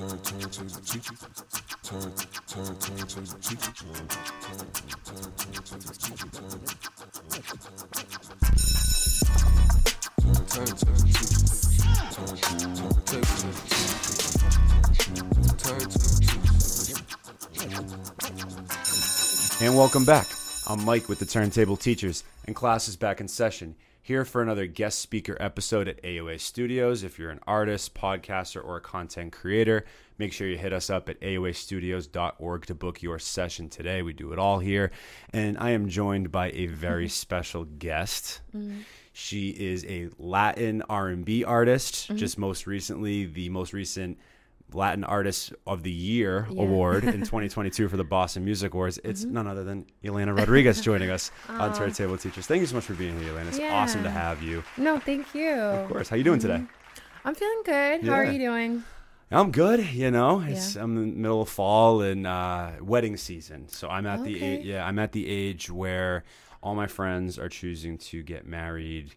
Turn, turn to the teacher. Turn, turn, turn to the teacher. Turn, turn, turn, turn to the teacher. Turn, turn, turn to the teacher. Turn, turn. Turn to the teacher. And welcome back. I'm Mike with the Turntable Teachers, and class is back in session. Here for another guest speaker episode at AOA Studios. If you're an artist, podcaster, or a content creator, make sure you hit us up at aoastudios.org to book your session today. We do it all here. And I am joined by a very special guest. Mm-hmm. She is a Latin R&B artist. Mm-hmm. Just most recently, the most recent Latin Artist of the Year Yeah. award in 2022 for the Boston Music Awards. It's none other than Yelena Rodriguez joining us on Turntable Teachers. Thank you so much for being here, Yelena. It's awesome to have you. No, thank you. Of course. How are you doing today? I'm feeling good. How are you doing? I'm good. You know, it's Yeah. I'm in the middle of fall and uh, wedding season, so I'm at the Okay. a- yeah I'm at the age where all my friends are choosing to get married.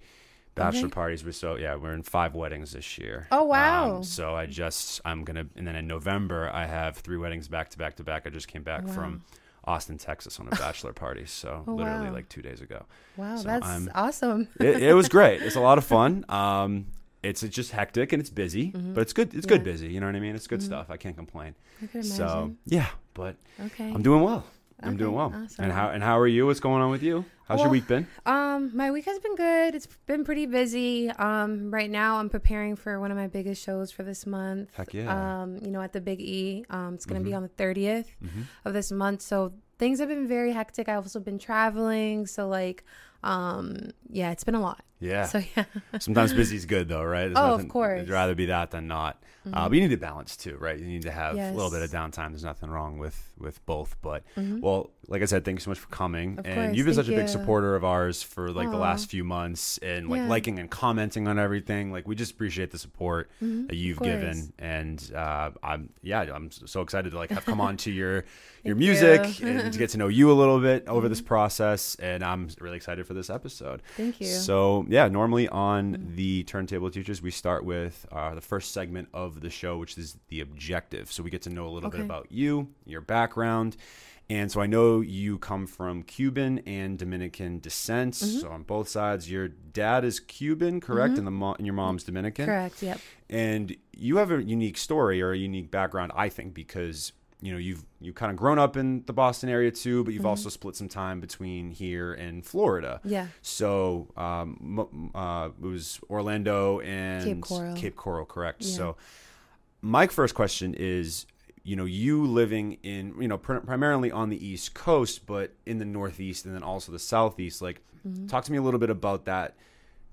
Bachelor Okay. parties. We're so yeah, we're in five weddings this year. Oh, wow. Um, so I just I'm gonna and then in November I have three weddings back to back to back. I just came back from Austin, Texas on a bachelor party. So Oh, literally wow. like two days ago. Wow, So that's I'm- awesome. it, it was great. It's a lot of fun. Um, it's it's just hectic and it's busy, but it's good. It's good Mm-hmm. Busy. You know what I mean? It's good stuff. I can't complain. I So yeah, but okay. I'm doing well. I'm doing well. awesome. And how and how are you? What's going on with you? How's your week been? Um, my week has been good. It's been pretty busy. Um, right now I'm preparing for one of my biggest shows for this month. Heck yeah. Mm-hmm. Um, you know, at the Big E. Um, it's gonna be on the 30th of this month. So things have been very hectic. I've also been traveling. So like, um, yeah, it's been a lot. Yeah. So yeah. Sometimes busy is good though, right? There's Oh, of course. Mm-hmm. I'd rather be that than not. Uh, but you need to balance too, right? You need to have a little bit of downtime. There's nothing wrong with with both. But well, like I said, thanks so much for coming. Mm-hmm. Of and course, you've been such a big you. supporter of ours for like the last few months and like Yeah. liking and commenting on everything. Like we just appreciate the support that you've Mm-hmm. given. And uh, I'm yeah, I'm so excited to like have come on to your your music you. and to get to know you a little bit over this process. And I'm really excited for this episode. Thank you. So yeah, normally on the Turntable Teachers, we start with uh, the first segment of the show, which is the objective. So we get to know a little bit about you, your background, and so I know you come from Cuban and Dominican descent. Mm-hmm. So on both sides, your dad is Cuban, correct, and the mo- and your mom's Dominican. Correct. Yep. And you have a unique story or a unique background, I think, because you know you've you kind of grown up in the Boston area too, but you've Mm-hmm. also split some time between here and Florida. Yeah. So um, uh, it was Orlando and Cape Coral. Cape Coral, correct? Yeah. So my first question is, you know, you living in, you know, pr- primarily on the East Coast, but in the Northeast and then also the Southeast. Like, Mm-hmm. talk to me a little bit about that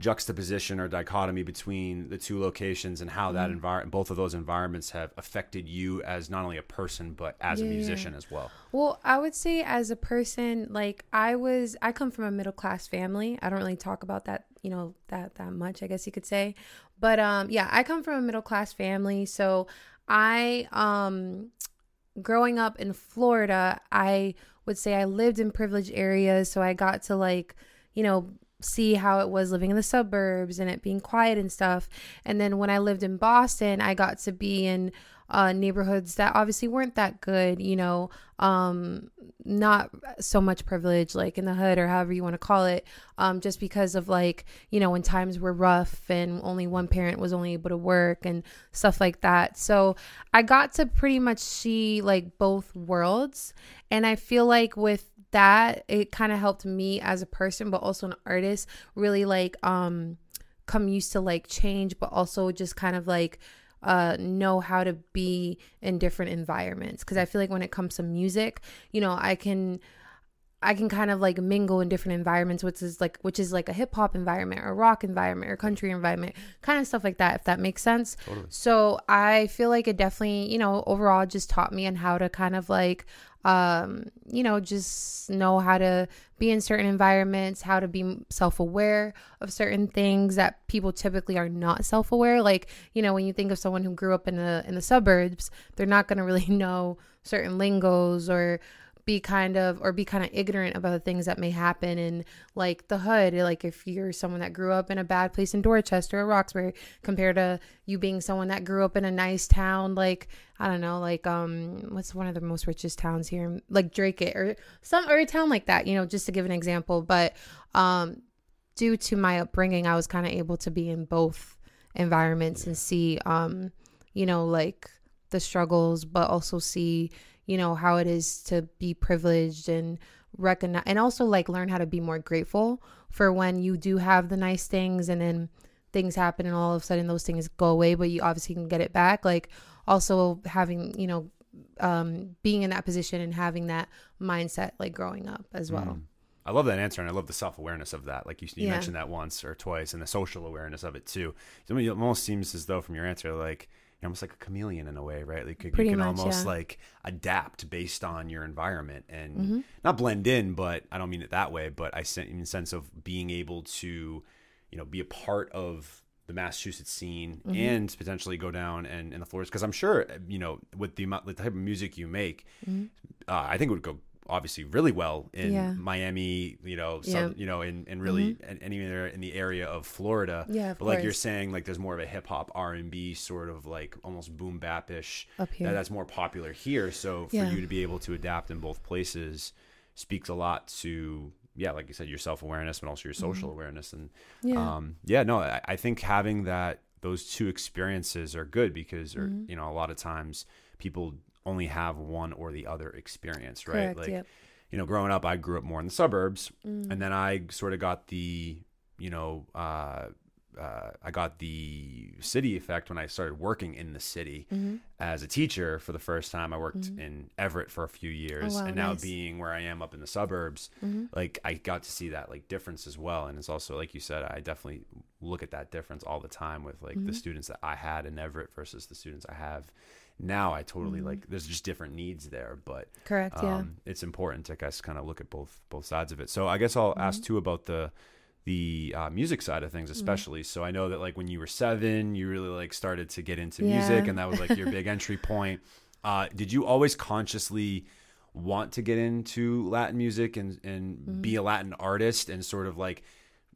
juxtaposition or dichotomy between the two locations and how that environment, both of those environments, have affected you as not only a person but as a Yeah, yeah. musician as well. Well, I would say as a person, like I was, I come from a middle class family. I don't really talk about that, you know, that that much, I guess you could say. But um, yeah, I come from a middle class family, so I um, growing up in Florida, I would say I lived in privileged areas, so I got to like, you know, see how it was living in the suburbs and it being quiet and stuff. And then when I lived in Boston, I got to be in uh, neighborhoods that obviously weren't that good, you know, um, not so much privilege, like in the hood or however you want to call it, um, just because of like, you know, when times were rough and only one parent was only able to work and stuff like that. So I got to pretty much see like both worlds. And I feel like with that, it kind of helped me as a person, but also an artist, really like, um, come used to like change, but also just kind of like, uh know how to be in different environments. Because i feel like when it comes to music you know i can i can kind of like mingle in different environments which is like which is like a hip hop environment or rock environment or country environment kind of stuff like that if that makes sense. So i feel like it definitely you know overall just taught me on how to kind of like um you know just know how to be in certain environments how to be self-aware of certain things that people typically are not self-aware. Like you know when you think of someone who grew up in the in the suburbs they're not going to really know certain lingos or be kind of or be kind of ignorant about the things that may happen in like the hood. Like if you're someone that grew up in a bad place in dorchester or roxbury compared to you being someone that grew up in a nice town like i don't know like um what's one of the most richest towns here? Like drake it or some or a town like that you know just to give an example. But um due to my upbringing i was kind of able to be in both environments and see um you know like the struggles but also see you know how it is to be privileged and recognize and also like learn how to be more grateful for when you do have the nice things and then things happen and all of a sudden those things go away but you obviously can get it back like also having you know um being in that position and having that mindset like growing up as well Mm. I love that answer, and I love the self awareness of that. Like you, you Yeah. mentioned that once or twice, and the social awareness of it too. It almost seems as though from your answer, like you're almost like a chameleon in a way, right? Like you, Pretty can much, almost yeah. like adapt based on your environment and Mm-hmm. not blend in, but I don't mean it that way. But I sen- in the sense of being able to, you know, be a part of the Massachusetts scene Mm-hmm. and potentially go down and in the floors because I'm sure you know with the amount the type of music you make, uh, I think it would go obviously really well in Mm-hmm. Yeah. Miami, you know, Yeah. Mm-hmm. some, you know, and, and really and anywhere in the area of Florida. Yeah, of but like you're saying, like there's more of a hip hop R and B sort of like almost boom bap ish Up here. that, that's more popular here. So for Yeah. you to be able to adapt in both places speaks a lot to yeah, like you said, your self awareness, but also your social awareness. And Mm-hmm. Yeah. um, yeah, no, I, I think having that those two experiences are good because, Mm-hmm. you know, a lot of times people only have one or the other experience, right? Correct, like, yep. you know, growing up, I grew up more in the suburbs, Mm. and then I sort of got the, you know, uh, uh, I got the city effect when I started working in the city Mm-hmm. as a teacher for the first time. I worked in Everett for a few years, wow, and now nice. Mm-hmm. being where I am up in the suburbs, like I got to see that like difference as well. And it's also like you said, I definitely look at that difference all the time with like Mm-hmm. the students that I had in Everett versus the students I have now. I totally like. There's just different needs there, but correct Mm-hmm. yeah um, it's important to guess kind of look at both both sides of it. So I guess I'll Mm-hmm. ask too about the the uh, music side of things, especially. So I know that like when you were seven, you really like started to get into music, and that was like your big entry point. Uh, did you always consciously want to get into Latin music and and Mm-hmm. be a Latin artist and sort of like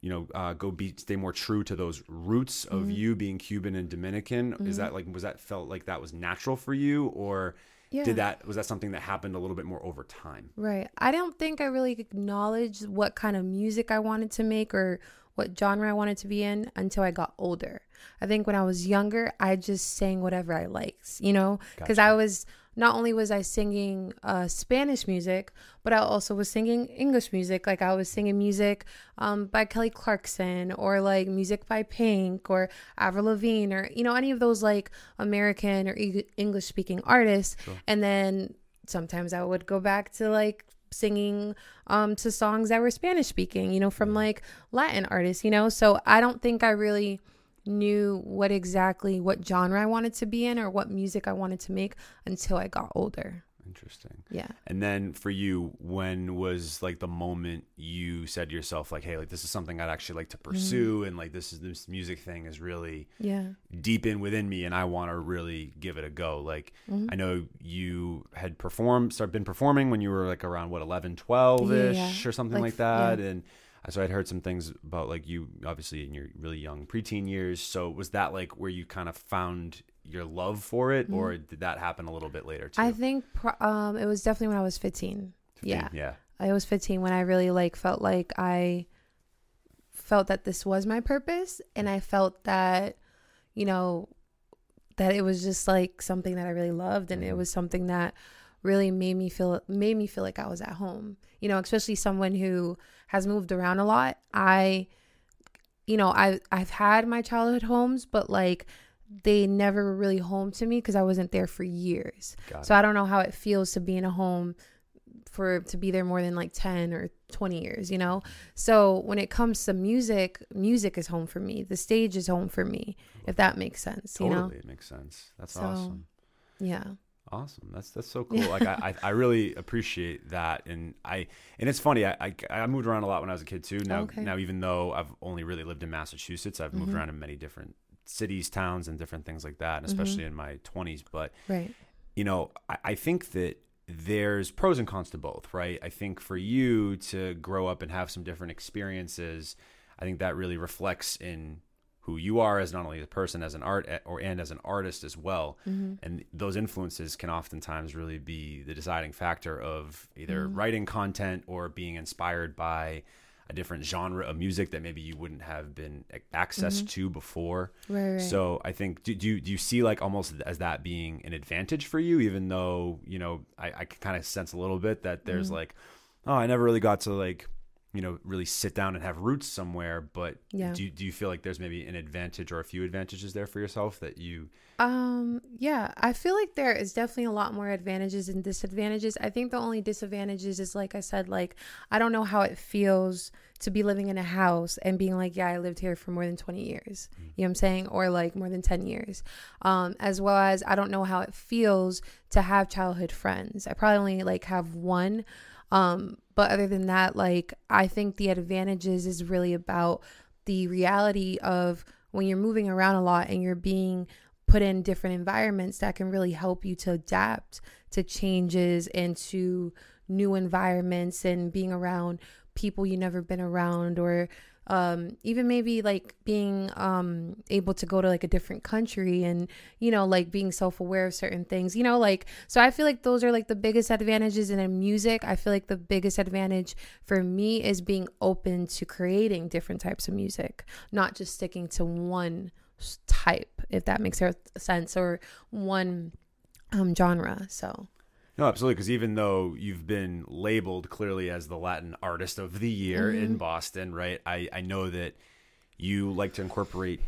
you know uh, go be stay more true to those roots of Mm-hmm. you being Cuban and Dominican? Is that like was that felt like that was natural for you or? Yeah. Did that was that something that happened a little bit more over time? Right. I don't think I really acknowledged what kind of music I wanted to make or what genre I wanted to be in until I got older. I think when I was younger, I just sang whatever I liked, you know, because I was not only was I singing uh, Spanish music, but I also was singing English music. Like I was singing music um, by Kelly Clarkson or like music by Pink or Avril Lavigne or you know any of those like American or English speaking artists. And then sometimes I would go back to like singing um to songs that were Spanish speaking, you know, from like Latin artists, you know. So I don't think I really knew what exactly what genre I wanted to be in or what music I wanted to make until I got older. Interesting. Yeah. And then for you, when was like the moment you said to yourself, like, hey, like this is something I'd actually like to pursue, and like this is this music thing is really Yeah. deep in within me, and I want to really give it a go. Like, Mm-hmm. I know you had performed, started been performing when you were like around what 11, 12 ish Yeah. or something Like, like, that, yeah. and. So I'd heard some things about like you, obviously in your really young preteen years. So was that like where you kind of found your love for it, or did that happen a little bit later too? Mm-hmm. I think um it was definitely when I was 15. Yeah. yeah. I was 15 when I really like felt like I felt that this was my purpose and I felt that you know that it was just like something that I really loved and it was something that really made me feel made me feel like I was at home. You know, especially someone who has moved around a lot. I you know, I I've had my childhood homes, but like they never were really home to me because I wasn't there for years. Got So I don't know how it feels to be in a home for to be there more than like 10 or 20 years, you know? So when it comes to music, music is home for me. The stage is home for me, if that makes sense, Totally, you know? it makes sense. That's So- awesome. Yeah. Awesome. That's that's so cool. Like I, I I really appreciate that, and I and it's funny. I, I I moved around a lot when I was a kid too. Now Okay. now even though I've only really lived in Massachusetts, I've moved mm-hmm. around in many different cities, towns, and different things like that, and mm-hmm. especially in my twenties. But Right. you know, I, I think that there's pros and cons to both, right? I think for you to grow up and have some different experiences, I think that really reflects in who you are as not only a person as an art eh, or and as an artist as well. And those influences can oftentimes really be the deciding factor of either writing content or being inspired by a different genre of music that maybe you wouldn't have been access to before. Right, right. so i think do, do, you, do you see like almost as that being an advantage for you even though you know i, I kind of sense a little bit that there's Mm-hmm. like oh i never really got to like you know really sit down and have roots somewhere but Yeah. do, do you feel like there's maybe an advantage or a few advantages there for yourself that you Um, yeah, I feel like there is definitely a lot more advantages and disadvantages. I think the only disadvantages is like I said, like I don't know how it feels to be living in a house and being like, yeah, I lived here for more than 20 years. You know what I'm saying? Or like more than 10 years. Um, as well as I don't know how it feels to have childhood friends. I probably only like have one. Um, but other than that, like I think the advantages is really about the reality of when you're moving around a lot and you're being put in different environments that can really help you to adapt to changes and to new environments and being around people you never been around or um even maybe like being um able to go to like a different country and you know like being self-aware of certain things you know like so i feel like those are like the biggest advantages and in music. I feel like the biggest advantage for me is being open to creating different types of music not just sticking to one type if that makes sense or one um genre so no absolutely because even though you've been labeled clearly as the latin artist of the year Mm-hmm. in boston right i i know that you like to incorporate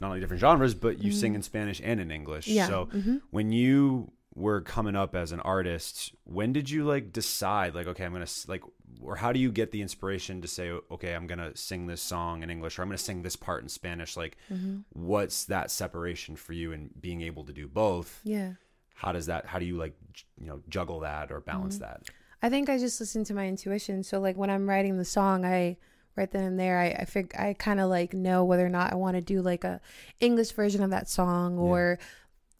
not only different genres but you sing in spanish and in english Mm-hmm. Yeah, so mhm. when you were coming up as an artist when did you like decide like okay i'm gonna like or how do you get the inspiration to say okay i'm gonna sing this song in english or i'm gonna sing this part in spanish like Mm-hmm. what's that separation for you and being able to do both yeah how does that how do you like you know juggle that or balance Mm-hmm. that I think I just listen to my intuition. So like when I'm writing the song, I right then and there, I I, fig- I kind of like know whether or not I want to do like a English version of that song or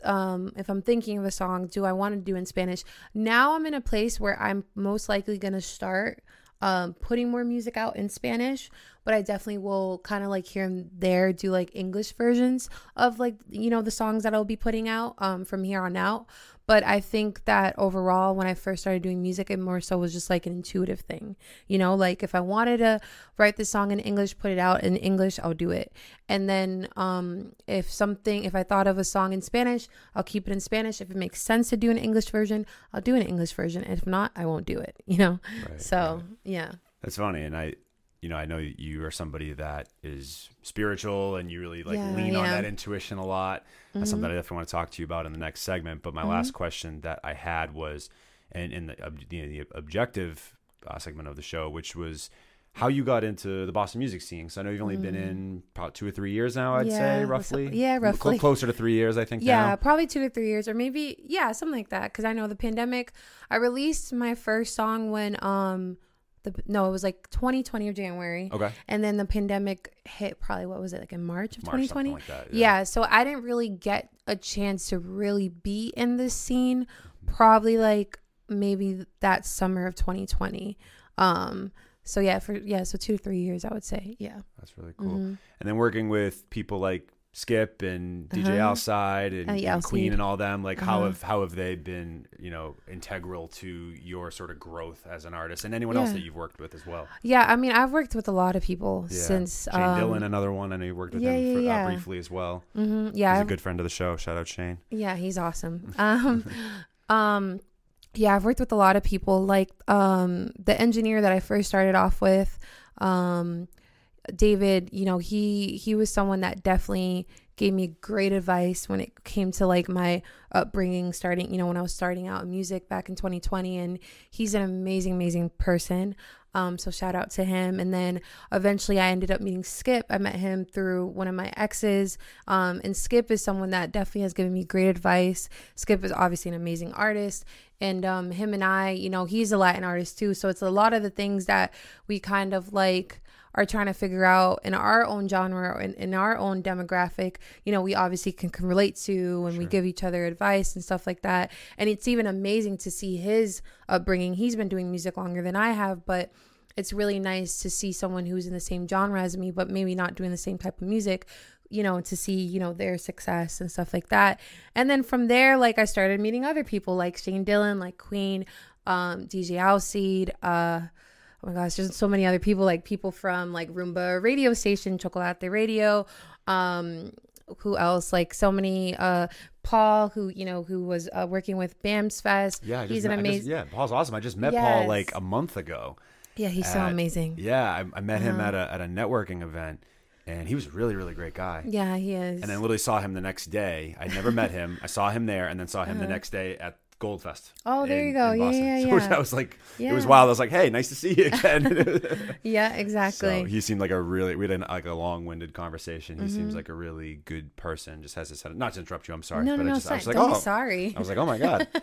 um if I'm thinking of a song, do I want to do in Spanish? Now I'm in a place where I'm most likely going to start um putting more music out in Spanish, but I definitely will kind of like here and there do like English versions of like you know the songs that I'll be putting out um from here on out. But I think that overall, when I first started doing music, it more so was just like an intuitive thing. You know, like if I wanted to write this song in English, put it out in English, I'll do it. And then um, if something, if I thought of a song in Spanish, I'll keep it in Spanish. If it makes sense to do an English version, I'll do an English version. And if not, I won't do it. You know. Right, So yeah. That's funny, and I, you know, I know you are somebody that is spiritual, and you really like Yeah, lean on that intuition a lot. That's Mhm. something I definitely want to talk to you about in the next segment. But my Mhm. last question that I had was, and in the, you know, the objective uh, segment of the show, which was how you got into the Boston music scene. So I know you've only been in about two or three years now. I'd Mm. Yeah, say that's- roughly. yeah, Cl- roughly. closer to three years, I think. Yeah, now. probably two to three years, or maybe yeah, something like that. Because I know the pandemic. I released my first song when um the no, it was like 2020 of January, Okay. and then the pandemic hit. Probably what was it like in March of March, 2020? something like that. yeah. so I didn't really get a chance to really be in this scene. Probably like maybe that summer of 2020. Um. So yeah, for yeah, so two to three years, I would say. Yeah. That's really cool. Mhm. and then working with people like Skip and DJ Uh-huh. Outside and, Uh, yeah, and Queen and all them, like how Uh-huh. have how have they been, you know, integral to your sort of growth as an artist, and anyone else that you've worked with as well? Yeah, I mean, I've worked with a lot of people Yeah. since Shane um, Dillon, another one. I know you worked with yeah, him for, yeah. Uh, briefly as well. mhm, yeah, He's a I've- good friend of the show. Shout out Shane. Yeah, he's awesome. Um, um, yeah, I've worked with a lot of people. Like um, the engineer that I first started off with, um, David. You know, he he was someone that definitely gave me great advice when it came to like my upbringing starting you know when i was starting out in music back in 2020 and he's an amazing amazing person. Um so shout out to him. And then eventually i ended up meeting skip. I met him through one of my exes. Um and skip is someone that definitely has given me great advice. Skip is obviously an amazing artist. And um him and i you know he's a latin artist too. So it's a lot of the things that we kind of like are trying to figure out in our own genre or in, in our own demographic, you know, we obviously can, can relate to and we give each other advice and stuff like that. And it's even amazing to see his upbringing. He's been doing music longer than I have, but it's really nice to see someone who's in the same genre as me, but maybe not doing the same type of music, you know, to see, you know, their success and stuff like that. And then from there, like I started meeting other people like Shane Dillon, like Queen, um, DJ Alcide, uh, oh my gosh, there's so many other people, like people from like Roomba radio station, Chocolate Radio, um, who else? Like so many, uh, Paul, who you know, who was uh, working with BAMS Fest. Yeah, he's an just- amazing. yeah, Paul's awesome. I just met Paul like a month ago. Yeah, he's so amazing. Yeah, I, I met him Uh-huh. at a at a networking event, and he was a really really great guy. Yeah, he is. And then literally saw him the next day. I never met him. I saw him there, and then saw him the next day at Goldfest. Oh, there in- you go. Yeah, Boston. yeah, So yeah. I was like, it was wild. I was like, hey, nice to see you again. yeah, exactly. So he seemed like a really we had an, like a long winded conversation. He seems like a really good person. Just has his head. Not to interrupt you. I'm sorry. Mm-hmm. no, no, but no, I just I was like, Don't oh, sorry. I was like, oh my god.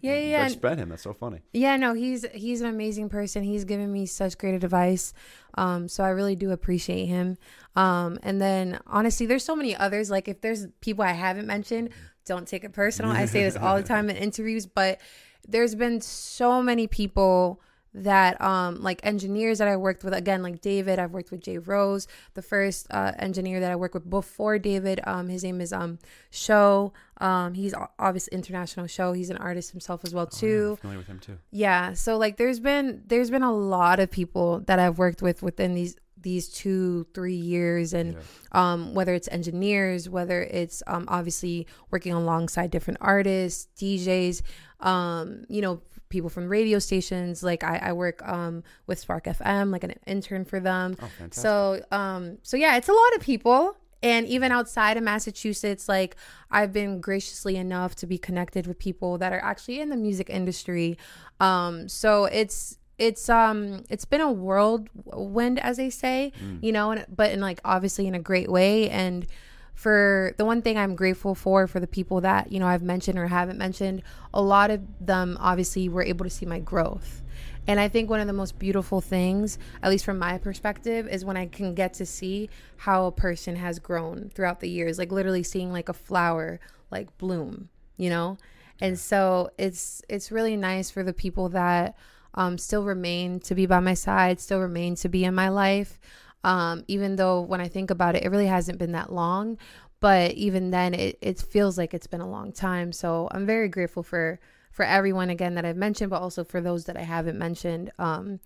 Yeah, yeah, yeah. I met him. That's so funny. Yeah, no, he's he's an amazing person. He's given me such great advice. Um, so I really do appreciate him. Um, and then honestly, there's so many others. Like if there's people I haven't mentioned, don't take it personal. I say this all the time in interviews, but there's been so many people that um like engineers that I worked with again like David I've worked with Jay Rose the first uh engineer that I worked with before David um his name is um Show um he's obviously international Show he's an artist himself as well too I'm familiar with him too. yeah so like there's been there's been a lot of people that i've worked with within these these two three years and um whether it's engineers whether it's um obviously working alongside different artists djs um you know people from radio stations. Like i, I work um with spark fm like an intern for them. Oh, so um so yeah it's a lot of people. And even outside of massachusetts like i've been graciously enough to be connected with people that are actually in the music industry. Um so it's it's um it's been a whirlwind as they say you know and, but in like obviously in a great way. And for the one thing I'm grateful for for the people that you know I've mentioned or haven't mentioned a lot of them obviously were able to see my growth. And I think one of the most beautiful things at least from my perspective is when I can get to see how a person has grown throughout the years like literally seeing like a flower like bloom you know? And so it's it's really nice for the people that um, still remain to be by my side still remain to be in my life um, even though when I think about it, it really hasn't been that long. But even then, it, it feels like it's been a long time. So I'm very grateful for for everyone again that I've mentioned, but also for those that I haven't mentioned. Um,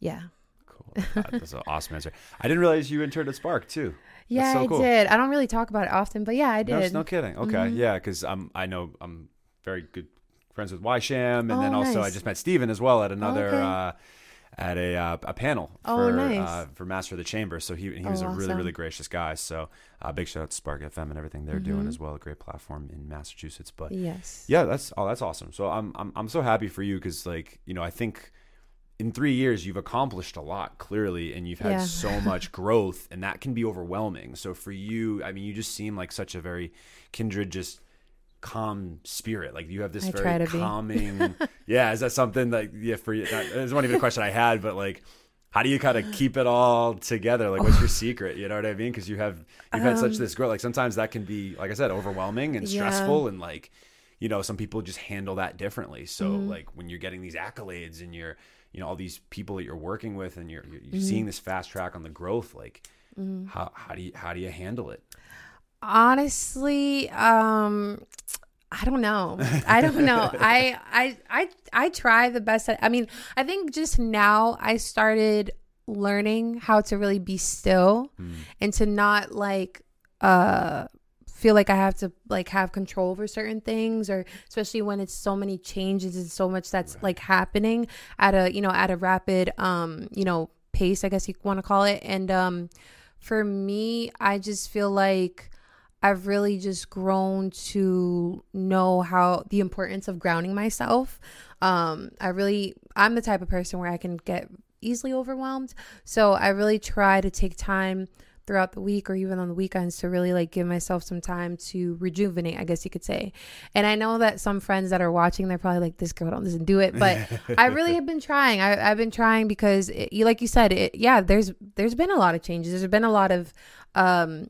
yeah, Cool. That- That's an awesome answer. I didn't realize you interned at Spark too. yeah, so I cool. did. I don't really talk about it often, but yeah, I No, did. no kidding. Okay, Mm-hmm. yeah, because I'm I know I'm very good friends with Ysham, and Oh, then also I just met Steven as well at another okay. uh, at a uh, a panel Oh, for nice. uh, for Master of the Chamber. So he he was Oh, a really awesome. really gracious guy. So uh, big shout out to Spark FM and everything they're doing Mm-hmm. as well. A great platform in Massachusetts, but Yes. yeah, that's oh that's awesome. So I'm I'm I'm so happy for you because like you know I think in three years you've accomplished a lot clearly and you've had Yeah. so much growth and that can be overwhelming so for you i mean you just seem like such a very kindred just calm spirit like you have this I very try to be. calming yeah is that something that yeah for you it's not even a question i had but like how do you kind of keep it all together like what's your secret you know what i mean because you have you've had such this growth like sometimes that can be like i said overwhelming and Um, Yeah. stressful and like you know some people just handle that differently so Mm-hmm. like when you're getting these accolades and you're you know all these people that you're working with and you're you're, Mm-hmm. you're seeing this fast track on the growth like how, how do you how do you handle it honestly um i don't know. I don't know. I i i i try the best I, I mean i think just now i started learning how to really be still and to not like uh feel like i have to like have control over certain things or especially when it's so many changes and so much that's like happening at a you know at a rapid um you know pace i guess you want to call it. And um for me i just feel like I've really just grown to know how the importance of grounding myself. Um, I really, I'm the type of person where I can get easily overwhelmed. So I really try to take time throughout the week or even on the weekends to really like give myself some time to rejuvenate, I guess you could say. And I know that some friends that are watching, they're probably like, this girl doesn't do it. But I really have been trying. I, I've been trying because, it, like you said, it, yeah, there's there's been a lot of changes. There's been a lot of um,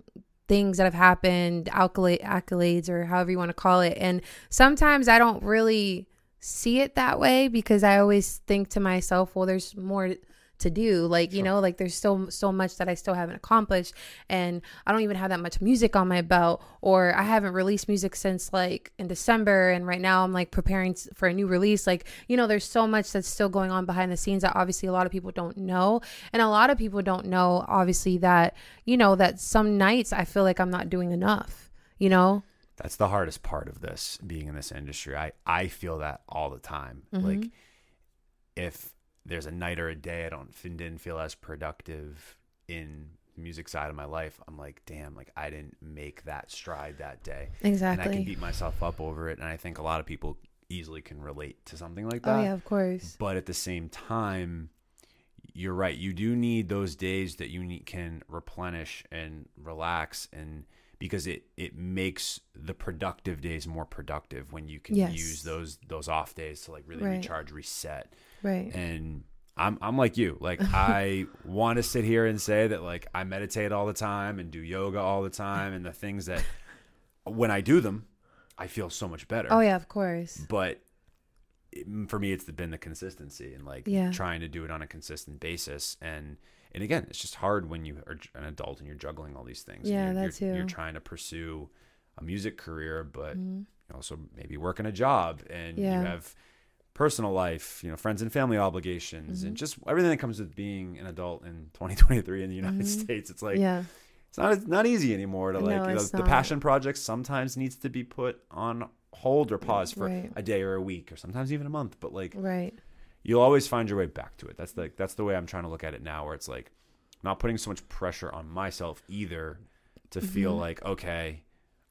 things that have happened, accolade, accolades, or however you want to call it. And sometimes I don't really see it that way because I always think to myself, well, there's more to do like you know like there's so so much that i still haven't accomplished and i don't even have that much music on my belt or i haven't released music since like in december and right now i'm like preparing for a new release like you know there's so much that's still going on behind the scenes that obviously a lot of people don't know and a lot of people don't know obviously that you know that some nights i feel like i'm not doing enough you know? That's the hardest part of this being in this industry. I i feel that all the time. Mm-hmm. like if there's a night or a day I don't didn't feel as productive in the music side of my life, I'm like, damn, like I didn't make that stride that day. And I can beat myself up over it. And I think a lot of people easily can relate to something like oh, that. oh yeah of course But at the same time, you're right. You do need those days that you need, can replenish and relax and because it it makes the productive days more productive when you can Yes. use those those off days to like really Right. recharge, reset. Right And I'm I'm like you. Like I want to sit here and say that like I meditate all the time and do yoga all the time and the things that when I do them, I feel so much better oh yeah of course but it- for me it's been the consistency and like Yeah. trying to do it on a consistent basis and and again it's just hard when you are an adult and you're juggling all these things Yeah, you're, that you're, too. you're trying to pursue a music career but Mhm. also maybe working a job and Yeah. you have personal life you know friends and family obligations Mm-hmm. and just everything that comes with being an adult in 2023 in the united states it's like Mm-hmm. yeah it's not it's not easy anymore to No, like you know, the passion project sometimes needs to be put on hold or pause for Right. a day or a week or sometimes even a month but like right you'll always find your way back to it that's like that's the way i'm trying to look at it now where it's like not putting so much pressure on myself either to feel Mm-hmm. like okay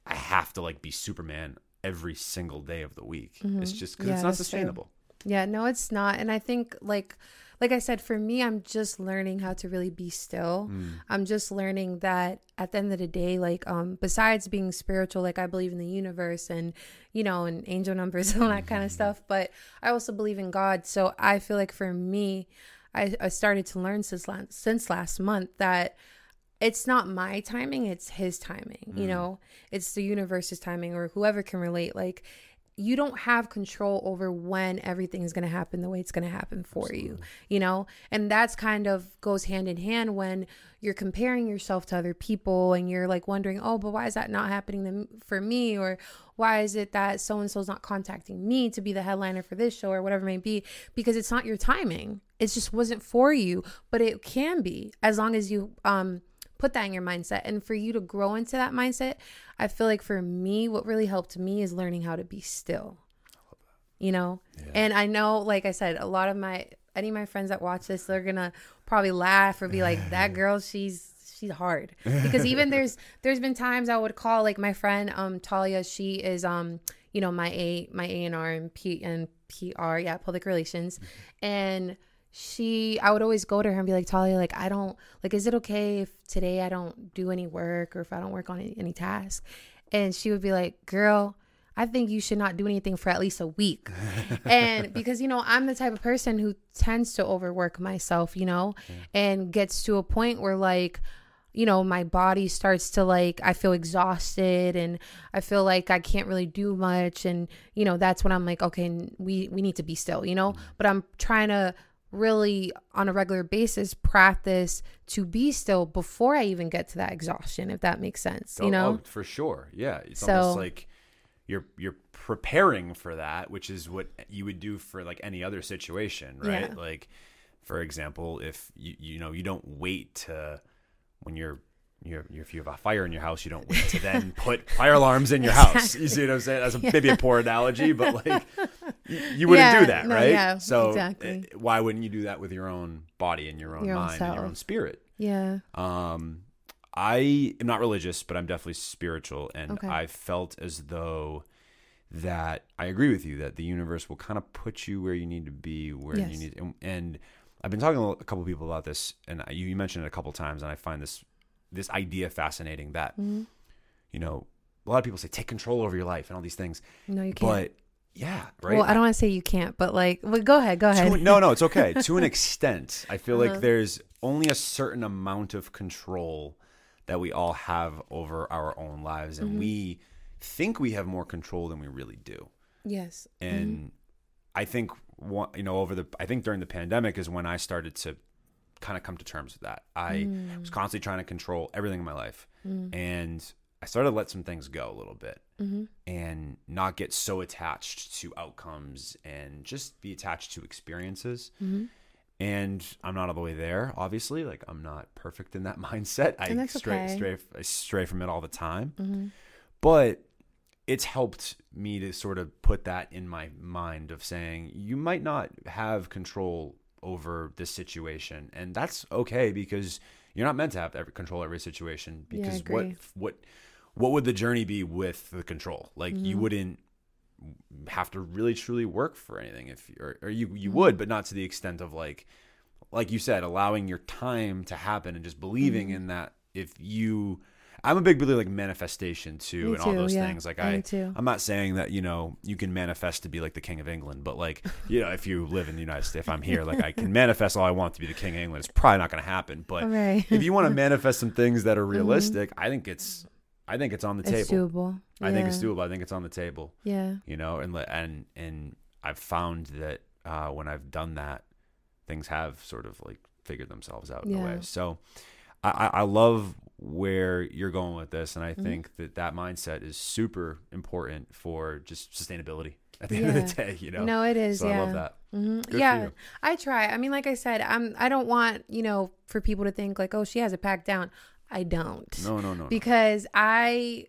i have to like be superman every single day of the week it's just because Mm-hmm. Yeah, it's not sustainable Yeah, no, it's not. And I think like like I said, for me, I'm just learning how to really be still. Mm. I'm just learning that at the end of the day, like um besides being spiritual, like I believe in the universe and you know, and angel numbers and all that kind of stuff, but I also believe in God. So I feel like for me, I, I started to learn since last, since last month that it's not my timing, it's his timing. You know, it's the universe's timing or whoever can relate. Like you don't have control over when everything is going to happen the way it's going to happen for you you know? And that's kind of goes hand in hand when you're comparing yourself to other people and you're like wondering oh but why is that not happening for me? Or why is it that so and so's not contacting me to be the headliner for this show or whatever it may be? Because it's not your timing. It just wasn't for you. But it can be as long as you um put that in your mindset. And for you to grow into that mindset i feel like for me what really helped me is learning how to be still you know? And i know like i said a lot of my any of my friends that watch this they're gonna probably laugh or be like that girl she's she's hard. Because even there's there's been times i would call like my friend um talia she is um you know my a my a and r and p and pr yeah public relations. And she i would always go to her and be like talia like i don't like is it okay if today i don't do any work or if i don't work on any, any task and she would be like girl I think you should not do anything for at least a week. and because, you know, I'm the type of person who tends to overwork myself, you know, and gets to a point where, like, you know, my body starts to like, I feel exhausted and I feel like I can't really do much. And, you know, that's when I'm like, okay, we, we need to be still, you know, mm. but I'm trying to really on a regular basis practice to be still before I even get to that exhaustion, if that makes sense, you Oh, know? oh, for sure yeah it's So- almost like you're you're preparing for that which is what you would do for like any other situation right Yeah. like for example if you you know you don't wait to when you're you're, you're- if you have a fire in your house, you don't wait to then put fire alarms in your house. You see what I'm saying? That's a, maybe a poor analogy, but like you, wouldn't Yeah, do that, no, right? yeah, so exactly. uh, why wouldn't you do that with your own body and your own Your own mind and your own spirit? yeah. Um, I am not religious, but I'm definitely spiritual, and Okay. I felt as though that I agree with you that the universe will kind of put you where you need to be, where Yes. you need. And, and I've been talking to a couple people about this, and I- you, you mentioned it a couple times, and I find this this idea fascinating that Mm-hmm. you know a lot of people say take control over your life and all these things, No, you can't. but yeah, right. Well, I don't want to say you can't, but like, well, go ahead, go ahead. To, no, no, it's okay. to an extent, I feel Uh-huh. like there's only a certain amount of control that we all have over our own lives, Mm-hmm. and we think we have more control than we really do. yes. And I think one, you know, over the, I think during the pandemic is when I started to kind of come to terms with that. I Mm. was constantly trying to control everything in my life, and I started to let some things go a little bit Mm-hmm. and not get so attached to outcomes and just be attached to experiences. Mm-hmm. And I'm not all the way there, obviously. Like I'm not perfect in that mindset. I And stray, okay. stray, I stray from it all the time. Mm-hmm. But it's helped me to sort of put that in my mind of saying you might not have control over this situation, and that's okay because you're not meant to have every control every situation. Yeah, Because what what what would the journey be with the control? Like Mm-hmm. you wouldn't have to really truly work for anything if or, or you you Mm-hmm. would, but not to the extent of like like you said, allowing your time to happen and just believing Mm-hmm. in that if you I'm a big believer like manifestation too Me and all too, those yeah. things. Like I I, too. I'm not saying that, you know, you can manifest to be like the king of England, but like, you know, if you live in the United States, if I'm here, like I can manifest all I want to be the king of England. It's probably not going to happen, but right. if you want to manifest some things that are realistic, I think it's I think it's on the Mm-hmm. It's table. doable. I think it's doable. I think it's on the table Yeah. you know and and and i've found that uh when i've done that things have sort of like figured themselves out in a way so i i love where you're going with this and i Mm-hmm. think that that mindset is super important for just sustainability at the end of the day you know No, it is. so yeah. i love that hmm for yeah. I try. I mean, like I said, I'm. I don't want you know for people to think like, oh, she has it packed down. I don't. no no no, no. Because I,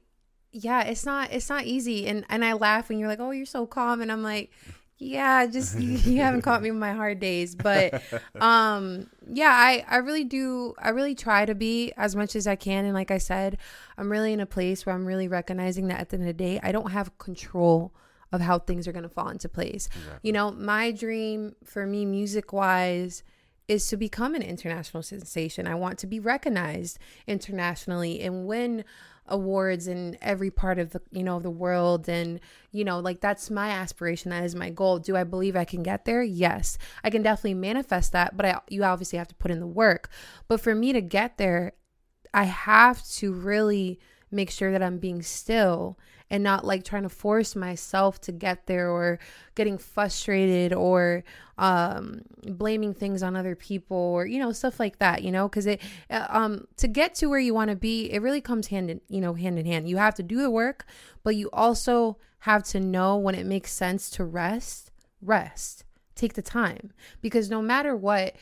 yeah, it's not. It's not easy. And and I laugh when you're like, oh, you're so calm, and I'm like, yeah, just you, you haven't caught me in my hard days. But um, yeah, I I really do. I really try to be as much as I can. And like I said, I'm really in a place where I'm really recognizing that at the end of the day, I don't have control of how things are going to fall into place. You know, my dream for me, music wise, is to become an international sensation. I want to be recognized internationally and win awards in every part of the you know the world. And you know like that's my aspiration. That is my goal. Do i believe i can get there? Yes. I can definitely manifest that but i you obviously have to put in the work. But for me to get there I have to really make sure that I'm being still and not like trying to force myself to get there or getting frustrated or um blaming things on other people or you know stuff like that you know cuz it uh, um to get to where you want to be it really comes hand in you know hand in hand. You have to do the work but you also have to know when it makes sense to rest rest. Take the time. Because no matter what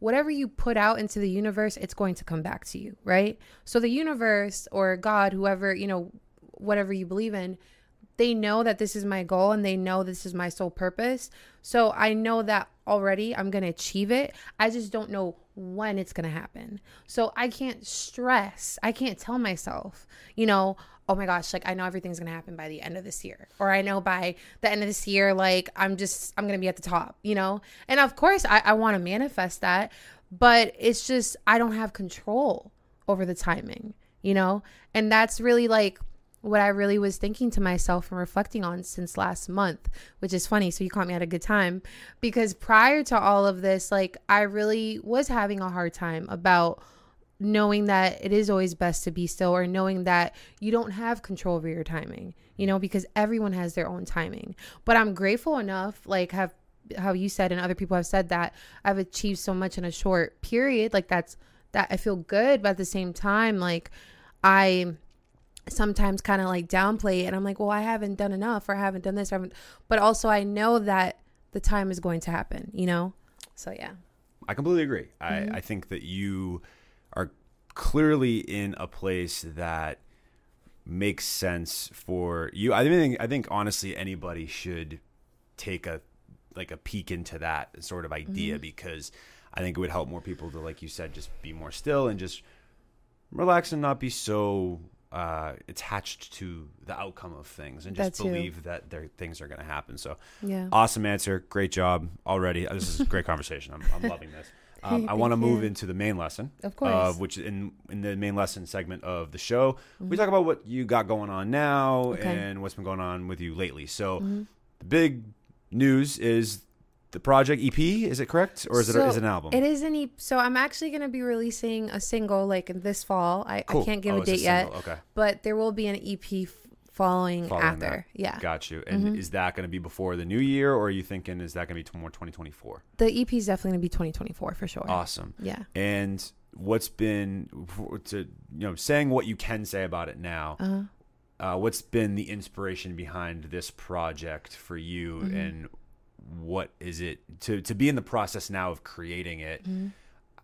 whatever you put out into the universe, it's going to come back to you, right? So the universe or God, whoever, you know, whatever you believe in, they know that this is my goal and they know this is my sole purpose. So I know that already I'm going to achieve it. I just don't know when it's going to happen. So I can't stress. I can't tell myself, you know, oh my gosh, like I know everything's to happen by the end of this year. Or I know by the end of this year, like I'm just, I'm to be at the top, you know? And of course, I, I want to manifest that. But it's just, I don't have control over the timing, you know? And that's really like, what I really was thinking to myself and reflecting on since last month, which is funny. So you caught me at a good time because prior to all of this, like I really was having a hard time about knowing that it is always best to be still or knowing that you don't have control over your timing, you know, because everyone has their own timing. But I'm grateful enough, like have how you said and other people have said that I've achieved so much in a short period. Like that's that I feel good, but at the same time, like I sometimes kind of like downplay it and I'm like, well, I haven't done enough or I haven't done this, or I haven't but also I know that the time is going to happen, you know? So yeah. I completely agree. Mm-hmm. I, I think that you clearly in a place that makes sense for you. I think I think honestly anybody should take a like a peek into that sort of idea Mm-hmm. because I think it would help more people to like you said just be more still and just relax and not be so uh, attached to the outcome of things and just believe that their things are going to happen. So Yeah. awesome answer, great job already. This is a great conversation. I'm, I'm loving this. Um, I want to move into the main lesson, Of course. Mm-hmm. which in in the main lesson segment of the show, we talk about what you got going on now Okay. Mm-hmm. and what's been going on with you lately. So, the big news is the project EP. Is it correct, or is it So, a, is it an album? It is an EP. So I'm actually going to be releasing a single like this fall. I, Cool. I can't give Oh, a it's a date yet. Okay. but there will be an EP following, Following after. that. Yeah. Mm-hmm. Got you. And is that going to be before the new year, or are you thinking is that going to be more 2024? The EP is definitely going to be 2024 for sure. Awesome. Yeah. And what's been to you know saying what you can say about it now? Uh-huh. Uh, what's been the inspiration behind this project for you, Mm-hmm. and what is it to to be in the process now of creating it? Mm-hmm.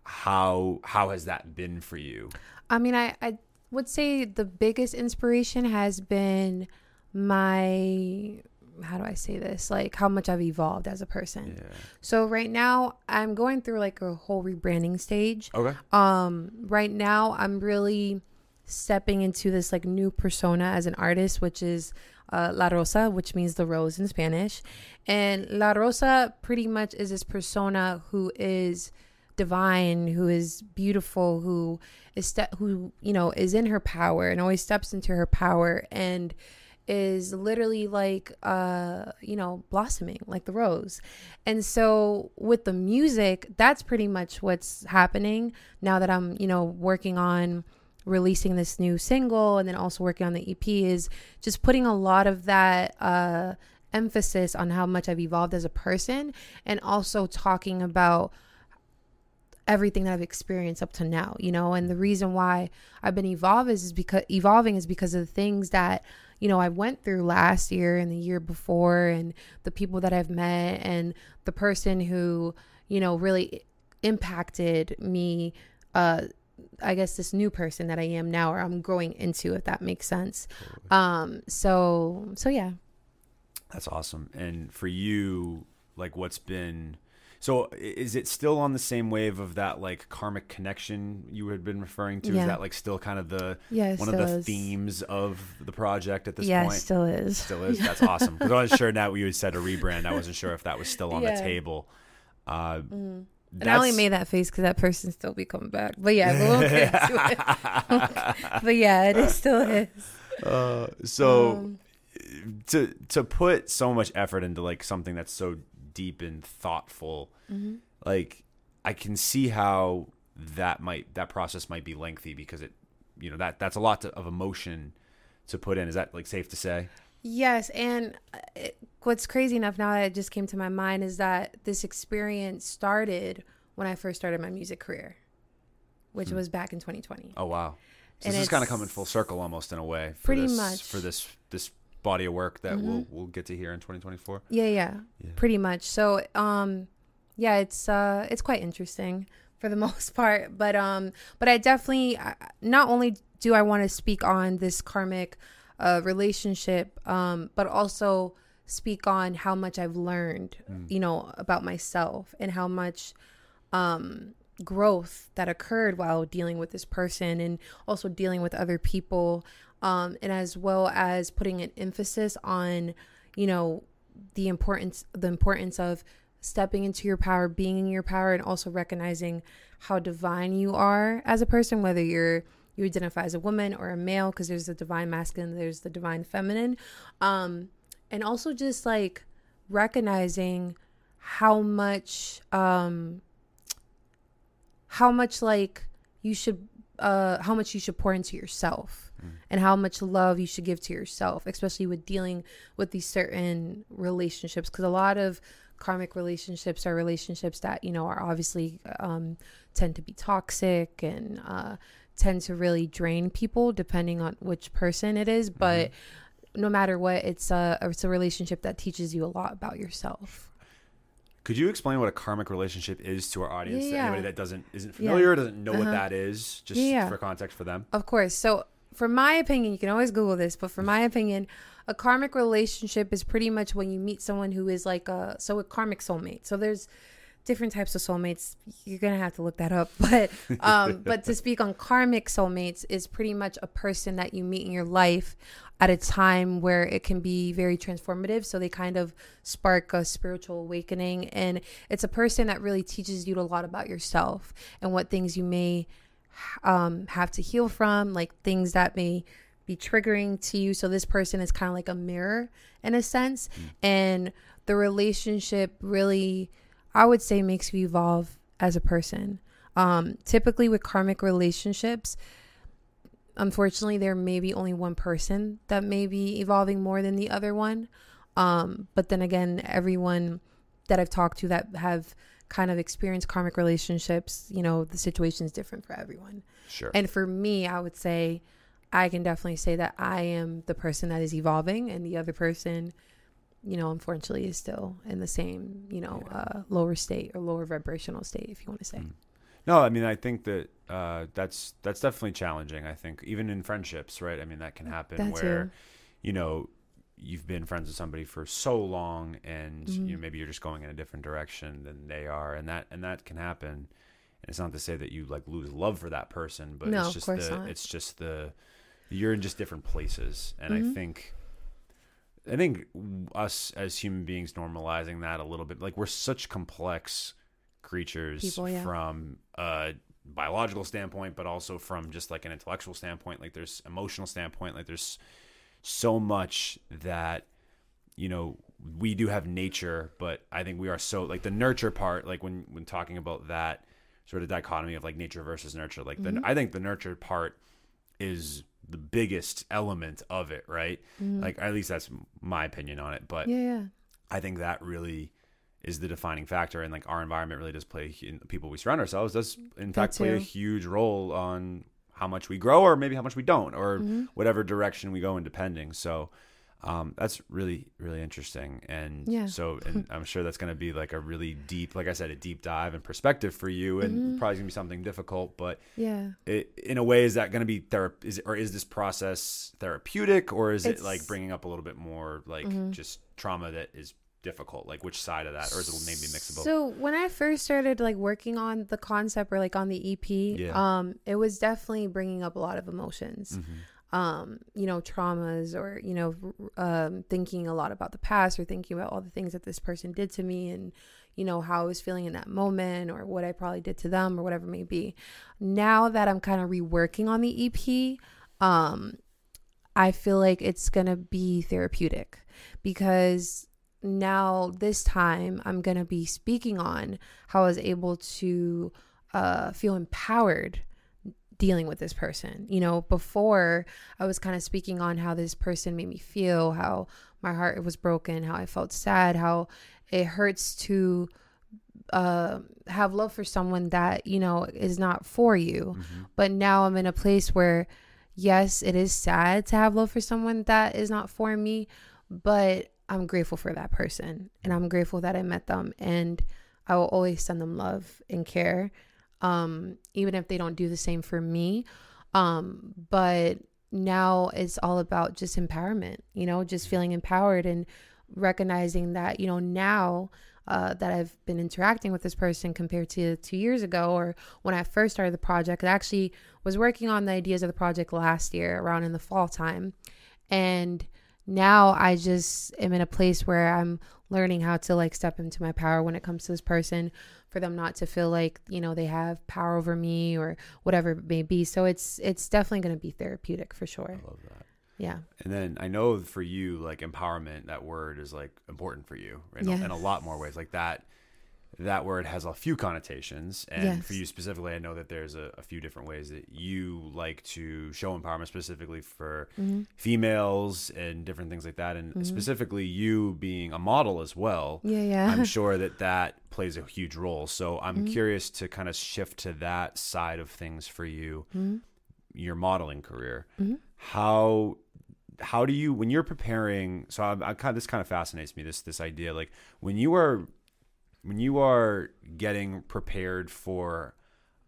How how has that been for you? I mean, I, I would say the biggest inspiration has been my, how do I say this? Like how much I've evolved as a person. Yeah. So right now I'm going through like a whole rebranding stage. Okay. Um, right now I'm really stepping into this like new persona as an artist, which is uh, La Rosa, which means the rose in Spanish. And La Rosa pretty much is this persona who is divine, who is beautiful, who is ste- who you know is in her power and always steps into her power and is literally like uh you know blossoming like the rose. And so with the music that's pretty much what's happening now that i'm you know working on releasing this new single and then also working on the ep is just putting a lot of that uh emphasis on how much i've evolved as a person and also talking about everything that I've experienced up to now, you know, and the reason why I've been evolving is because evolving is because of the things that, you know, I went through last year and the year before and the people that I've met and the person who, you know, really impacted me uh I guess this new person that I am now or I'm growing into if that makes sense. Um so so yeah. That's awesome. And for you, like, what's been so? Is it still on the same wave of that like karmic connection you had been referring to? Yeah. Is that like still kind of the Yeah, one of the is. themes of the project at this yeah, point? still is. Still is. That's awesome. Because I wasn't sure now you had said a rebrand. I wasn't sure if that was still on the table. Uh, And I only made that face because that person still be coming back. But yeah, we won't get into it. but yeah, it is still is. Uh, so Um, to to put so much effort into like something that's so deep and thoughtful, Mm-hmm. like I can see how that might that process might be lengthy because it, you know, that that's a lot to, of emotion to put in. Is that like safe to say? Yes, and uh, it, what's crazy enough now that it just came to my mind is that this experience started when I first started my music career, which was back in 2020. Oh wow! So And this is kind of coming full circle almost in a way. For Pretty this, much. for this this body of work that we'll Mm-hmm. we'll get to hear in 2024. Yeah, yeah, Yeah. pretty much. So, um, yeah, it's uh, it's quite interesting for the most part. But um, but I definitely not only do I want to speak on this karmic uh, relationship, um, but also speak on how much I've learned, you know, about myself and how much um growth that occurred while dealing with this person and also dealing with other people um and as well as putting an emphasis on you know the importance the importance of stepping into your power being in your power and also recognizing how divine you are as a person whether you're you identify as a woman or a male because there's the divine masculine there's the divine feminine. Um and also just like recognizing how much um how much like you should uh how much you should pour into yourself and how much love you should give to yourself especially with dealing with these certain relationships because a lot of karmic relationships are relationships that you know are obviously um tend to be toxic and uh tend to really drain people depending on which person it is but no matter what it's a it's a relationship that teaches you a lot about yourself Could you explain what a karmic relationship is to our audience? To Yeah. anybody that doesn't isn't familiar, doesn't know what Uh-huh. that is, just Yeah. for context for them. Of course. So, for my opinion, you can always Google this, but for my opinion, a karmic relationship is pretty much when you meet someone who is like a so a karmic soulmate. So there's different types of soulmates. You're gonna have to look that up, but um, but to speak on karmic soulmates is pretty much a person that you meet in your life, at a time where it can be very transformative. So they kind of spark a spiritual awakening. And it's a person that really teaches you a lot about yourself and what things you may um, have to heal from, like things that may be triggering to you. So this person is kind of like a mirror in a sense. And the relationship really, I would say, makes you evolve as a person. Um, typically, with karmic relationships, unfortunately there may be only one person that may be evolving more than the other one um, but then again everyone that i've talked to that have kind of experienced karmic relationships you know the situation is different for everyone Sure. and for me i would say i can definitely say that i am the person that is evolving and the other person you know unfortunately is still in the same you know uh, lower state or lower vibrational state if you want to say Mm. No, I mean I think that uh, that's that's definitely challenging. I think even in friendships, right? I mean that can happen That where too. you know you've been friends with somebody for so long, and Mm-hmm. know maybe you're just going in a different direction than they are, and that and that can happen. And it's not to say that you like lose love for that person, but No, it's just the not. it's just the you're in just different places, and Mm-hmm. I think. I think us as human beings normalizing that a little bit, like we're such complex creatures People, yeah. from a biological standpoint, but also from just like an intellectual standpoint. Like there's emotional standpoint. Like there's so much that you know we do have nature, but I think we are so like the nurture part. Like when when talking about that sort of dichotomy of like nature versus nurture, like Mm-hmm. the I think the nurture part is the biggest element of it, right? Like at least that's my opinion on it. But Mm-hmm. yeah yeah I think that really is the defining factor, and like our environment really does play. In the people we surround ourselves does in fact play a huge role on how much we grow, or maybe how much we don't, or Mm-hmm. whatever direction we go in, depending. So. Um, that's really, really interesting, and Yeah. so, and I'm sure that's going to be like a really deep, like I said, a deep dive and perspective for you, and Mm-hmm. probably gonna be something difficult. But yeah it, in a way, is that going to be therap? Is it, or is this process therapeutic, or is it It's- Mm-hmm. like bringing up a little bit more like just trauma that is difficult? Like which side of that, or is it maybe mixable? So when I first started like working on the concept or like on the EP, Yeah. um, it was definitely bringing up a lot of emotions. Mm-hmm. Um, you know, traumas or you know, um, thinking a lot about the past or thinking about all the things that this person did to me and you know how I was feeling in that moment or what I probably did to them or whatever it may be. Now that I'm kind of reworking on the EP, um, I feel like it's gonna be therapeutic because now this time I'm gonna be speaking on how I was able to uh, feel empowered dealing with this person. You know, before I was kind of speaking on how this person made me feel, how my heart was broken, how I felt sad, how it hurts to uh, have love for someone that you know is not for you. But now I'm in a place where, yes, it is sad to have love for someone that is not for me, but I'm grateful for that person, and I'm grateful that I met them, and I will always send them love and care, um, even if they don't do the same for me. Um, but now it's all about just empowerment, you know, just feeling empowered and recognizing that, you know, now uh, that I've been interacting with this person compared to two years ago or when I first started the project, I actually was working on the ideas of the project last year around in the fall time. And now I just am in a place where I'm learning how to like step into my power when it comes to this person for them not to feel like you know they have power over me or whatever it may be so it's it's definitely going to be therapeutic for sure I love that. yeah And then I know for you, like empowerment, that word is like important for you Yes. in a lot more ways. Like that, that word has a few connotations, and for you specifically, I know that there's a, a few different ways that you like to show empowerment, specifically for Mm-hmm. females and different things like that, and specifically you being a model as well. yeah yeah I'm sure that that plays a huge role. So I'm Mm-hmm. curious to kind of shift to that side of things for you, Mm-hmm. your modeling career. How how do you when you're preparing? So I, I kind of, this kind of fascinates me. This this idea like when you are when you are getting prepared for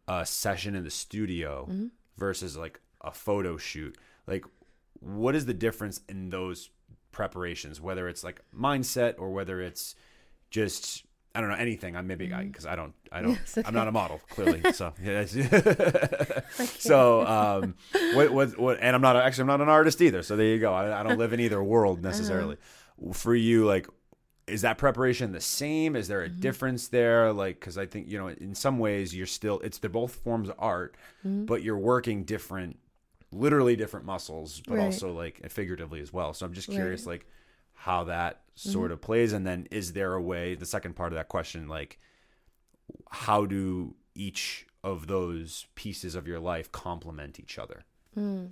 a session in the studio Mm-hmm. versus like a photo shoot like what is the difference in those preparations whether it's like mindset or whether it's just I don't know anything. I'm maybe because I don't I don't Yes, I'm not a model clearly. So so um, what what what? And I'm not actually I'm not an artist either. So there you go. I, I don't live in either world necessarily. For you, like, is that preparation the same? Is there a Mhm. difference there? Like, because I think you know, in some ways, you're still it's they're both forms of art, Mhm. but you're working different, literally different muscles, but Right. also like figuratively as well. So I'm just curious, Right. like, how that sort of plays, and then is there a way? The second part of that question, like, how do each of those pieces of your life complement each other? Mm.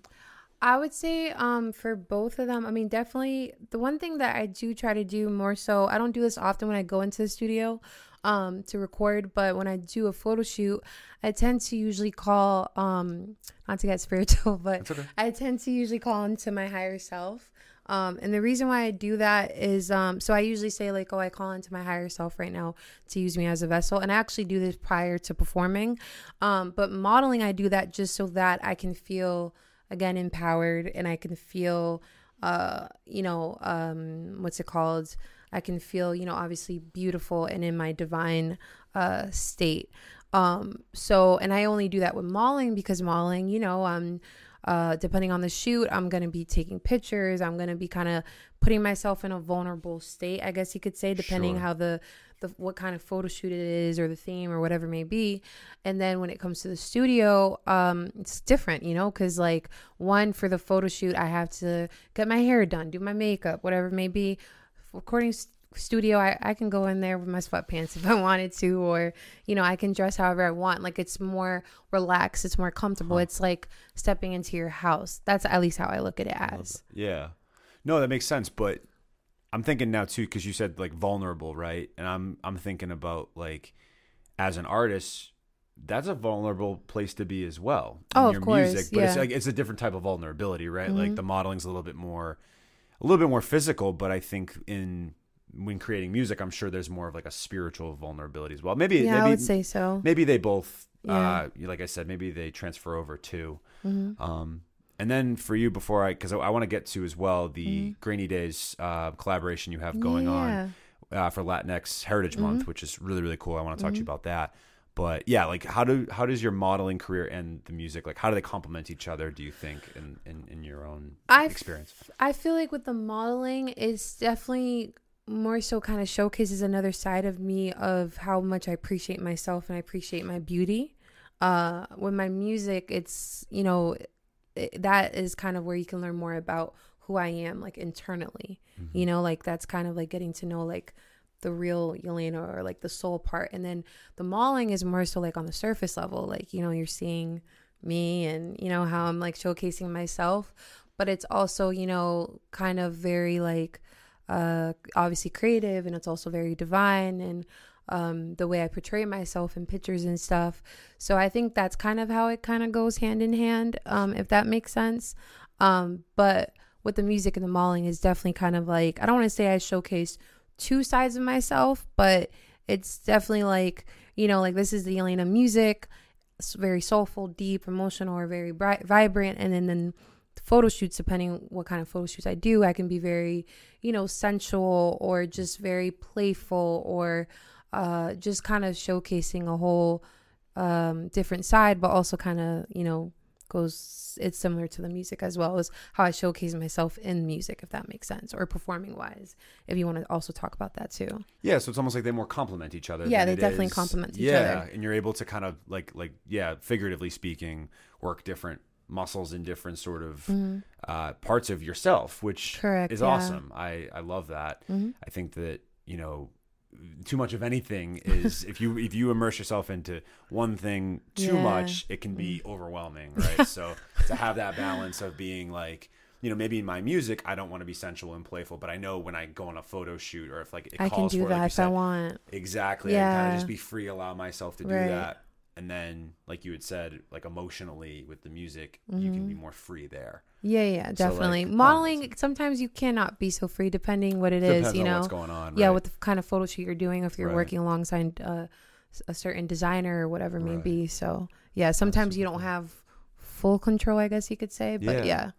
I would say um for both of them, I mean definitely the one thing that I do try to do more so, I don't do this often when I go into the studio um to record, but when I do a photo shoot, I tend to usually call um not to get spiritual, but okay. I tend to usually call into my higher self. Um, and the reason why I do that is, um, so I usually say like, oh, I call into my higher self right now to use me as a vessel. And I actually do this prior to performing. Um, but modeling, I do that just so that I can feel again empowered and I can feel, uh, you know, um, what's it called? I can feel, you know, obviously beautiful and in my divine, uh, state. Um, so, and I only do that with modeling because modeling, you know, um, uh, depending on the shoot, I'm going to be taking pictures. I'm going to be kind of putting myself in a vulnerable state, I guess you could say, depending Sure. how the, the, what kind of photo shoot it is or the theme or whatever it may be. And then when it comes to the studio, um, it's different, you know, cause like one for the photo shoot, I have to get my hair done, do my makeup, whatever it may be. Recording s- studio, I, I can go in there with my sweatpants if I wanted to, or, you know, I can dress however I want. Like it's more relaxed, it's more comfortable. Huh. It's like stepping into your house. That's at least how I look at it as. Yeah. No, that makes sense. But I'm thinking now too, because you said like vulnerable, right? And I'm I'm thinking about like as an artist, that's a vulnerable place to be as well. in Oh, of course, music. But it's like it's a different type of vulnerability, right? Like Mhm. the modeling's a little bit more a little bit more physical, but I think in when creating music, I'm sure there's more of like a spiritual vulnerability as well. Maybe Yeah, maybe I would say so. maybe they both Yeah. uh like I said, maybe they transfer over too. hmm Um, and then for you, before I, because I, I want to get to as well the Mm-hmm. Grainy Days uh, collaboration you have going on uh, for Latinx Heritage Month, Mm-hmm. which is really really cool. I want to talk to you about that. But yeah, like how do how does your modeling career and the music like how do they complement each other? Do you think in in, in your own I f- experience? I feel like with the modeling, it's definitely more so kind of showcases another side of me of how much I appreciate myself and I appreciate my beauty. Uh, with my music, it's you know that is kind of where you can learn more about who I am, like internally. Mm-hmm. You know, like that's kind of like getting to know like the real Yelena or like the soul part, and then the mauling is more so like on the surface level, like you know you're seeing me and you know how I'm like showcasing myself but it's also you know kind of very like uh obviously creative and it's also very divine and um the way I portray myself in pictures and stuff. So I think that's kind of how it kind of goes hand in hand um if that makes sense. Um but with the music and the modeling is definitely kind of like I don't want to say I showcase two sides of myself but it's definitely like you know like this is the Yelena music it's very soulful deep emotional or very bright vibrant and then then photo shoots depending what kind of photo shoots i do i can be very you know sensual or just very playful or uh just kind of showcasing a whole um different side but also kind of you know goes it's similar to the music as well as how i showcase myself in music if that makes sense or performing wise if you want to also talk about that too Yeah, so it's almost like they more complement each other. Yeah, they definitely is- complement each yeah, other. Yeah. And you're able to kind of like like yeah, figuratively speaking, work different muscles in different sort of uh, parts of yourself, which Mm-hmm. Correct, is yeah. awesome. I I love that. Mhm. I think that you know too much of anything is if you if you immerse yourself into one thing too Yeah. much it can be Mm. overwhelming right so to have that balance of being like you know maybe in my music i don't want to be sensual and playful but i know when i go on a photo shoot or if like it i can calls do for it, like that you if i want exactly and kind of Yeah. just be free allow myself to do Right. that and then like you had said like emotionally with the music you can be more free there Yeah, yeah, So, like, definitely. oh, Modeling sometimes you cannot be so free depending what it is, you know. what's going on Yeah, right? with the kind of photo shoot you're doing, if you're Right. working alongside uh, a certain designer or whatever it may Right. be. So yeah, sometimes you don't cool. have full control, I guess you could say. But Yeah. yeah,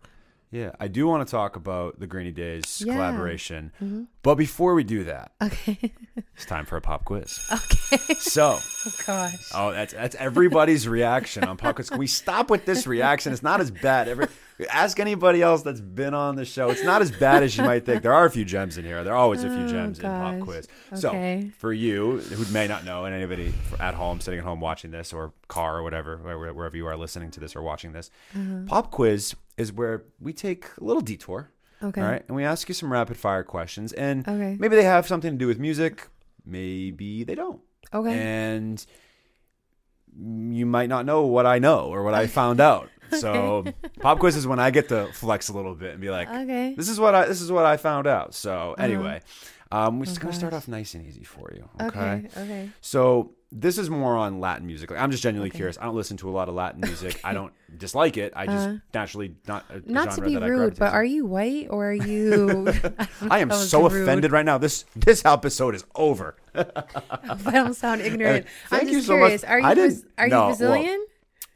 Yeah, I do want to talk about the Grainy Days Yeah. collaboration. Mhm. But before we do that, Okay. it's time for a pop quiz. okay. So, Oh gosh. oh, that's that's everybody's reaction on pop quiz. Can we stop with this reaction? It's not as bad. Every ask anybody else that's been on the show. It's not as bad as you might think. There are a few gems in here. There are always a few Oh, gems in pop quiz. Okay. So, for you who may not know, and anybody at home, sitting at home watching this, or car or whatever, wherever you are listening to this or watching this, Uh-huh. pop quiz is where we take a little detour. Okay. All right. And we ask you some rapid fire questions. And Okay. maybe they have something to do with music. Maybe they don't. Okay. And you might not know what I know or what I found out. So pop quiz is when I get to flex a little bit and be like, okay. this is what I this is what I found out. So Uh-huh. anyway, um, we're just Oh, gonna start off nice and easy for you. Okay. Okay. Okay. So this is more on Latin music. Like, I'm just genuinely Okay. curious. I don't listen to a lot of Latin music. I don't dislike it. I just Uh-huh. naturally not a Not to be rude, but are you white or are you? I am so offended right now. This this episode is over. I don't sound ignorant. Thank I'm you just so much. Are you I didn't- you no, well, Brazilian?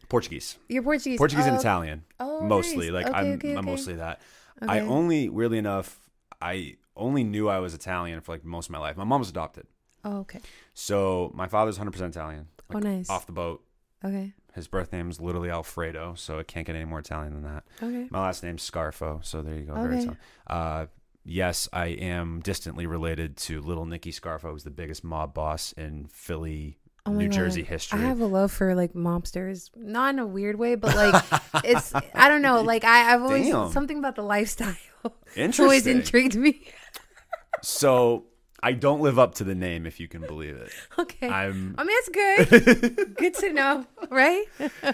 Portuguese, You're Portuguese. Portuguese and Oh, Italian, oh, mostly. nice. Like Okay, I'm, okay, I'm mostly that. I only, weirdly enough, I only knew I was Italian for like most of my life. My mom was adopted, Oh, okay. so my father's 100 percent Italian. Oh, nice. Off the boat. Okay. His birth name's literally Alfredo, so it can't get any more Italian than that. Okay. My last name's Scarfo, so there you go. Very Okay. Uh, yes, I am distantly related to Little Nicky Scarfo, who's the biggest mob boss in Philly, Oh New God. Jersey history. I have a love for like mobsters, not in a weird way, but like it's I don't know. Like I, I've always Damn. something about the lifestyle Interesting. always intrigued me. so I don't live up to the name, if you can believe it. Okay. I'm. I mean, it's good. good to know, right?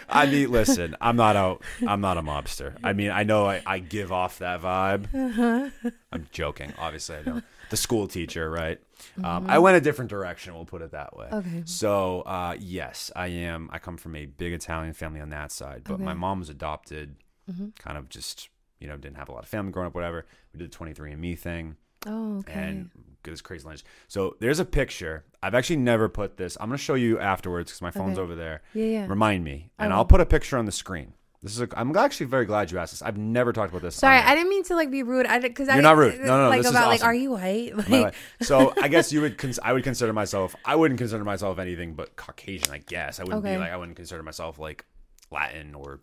I mean, listen, I'm not a, I'm not a mobster. I mean, I know I, I give off that vibe. Uh-huh. I'm joking. Obviously, I don't. The school teacher, right? Um, Mm-hmm. I went a different direction. We'll put it that way. Okay. So, uh, yes, I am. I come from a big Italian family on that side, but my mom was adopted. Mhm. Kind of just, you know, didn't have a lot of family growing up. Whatever. We did the 23andMe thing Oh, okay. and get this crazy lunch. So there's a picture. I've actually never put this. I'm gonna show you afterwards because my phone's Okay. over there. yeah, yeah. Remind me, and I I'll put a picture on the screen. This is. A, I'm actually very glad you asked this. I've never talked about this. Sorry, I didn't mean to like be rude. I because I You're not rude. No, no, like this is about like, are you white? Like, So I guess you would. Cons- I would consider myself. I wouldn't consider myself anything but Caucasian. I guess I wouldn't be like. I wouldn't consider myself like Latin or,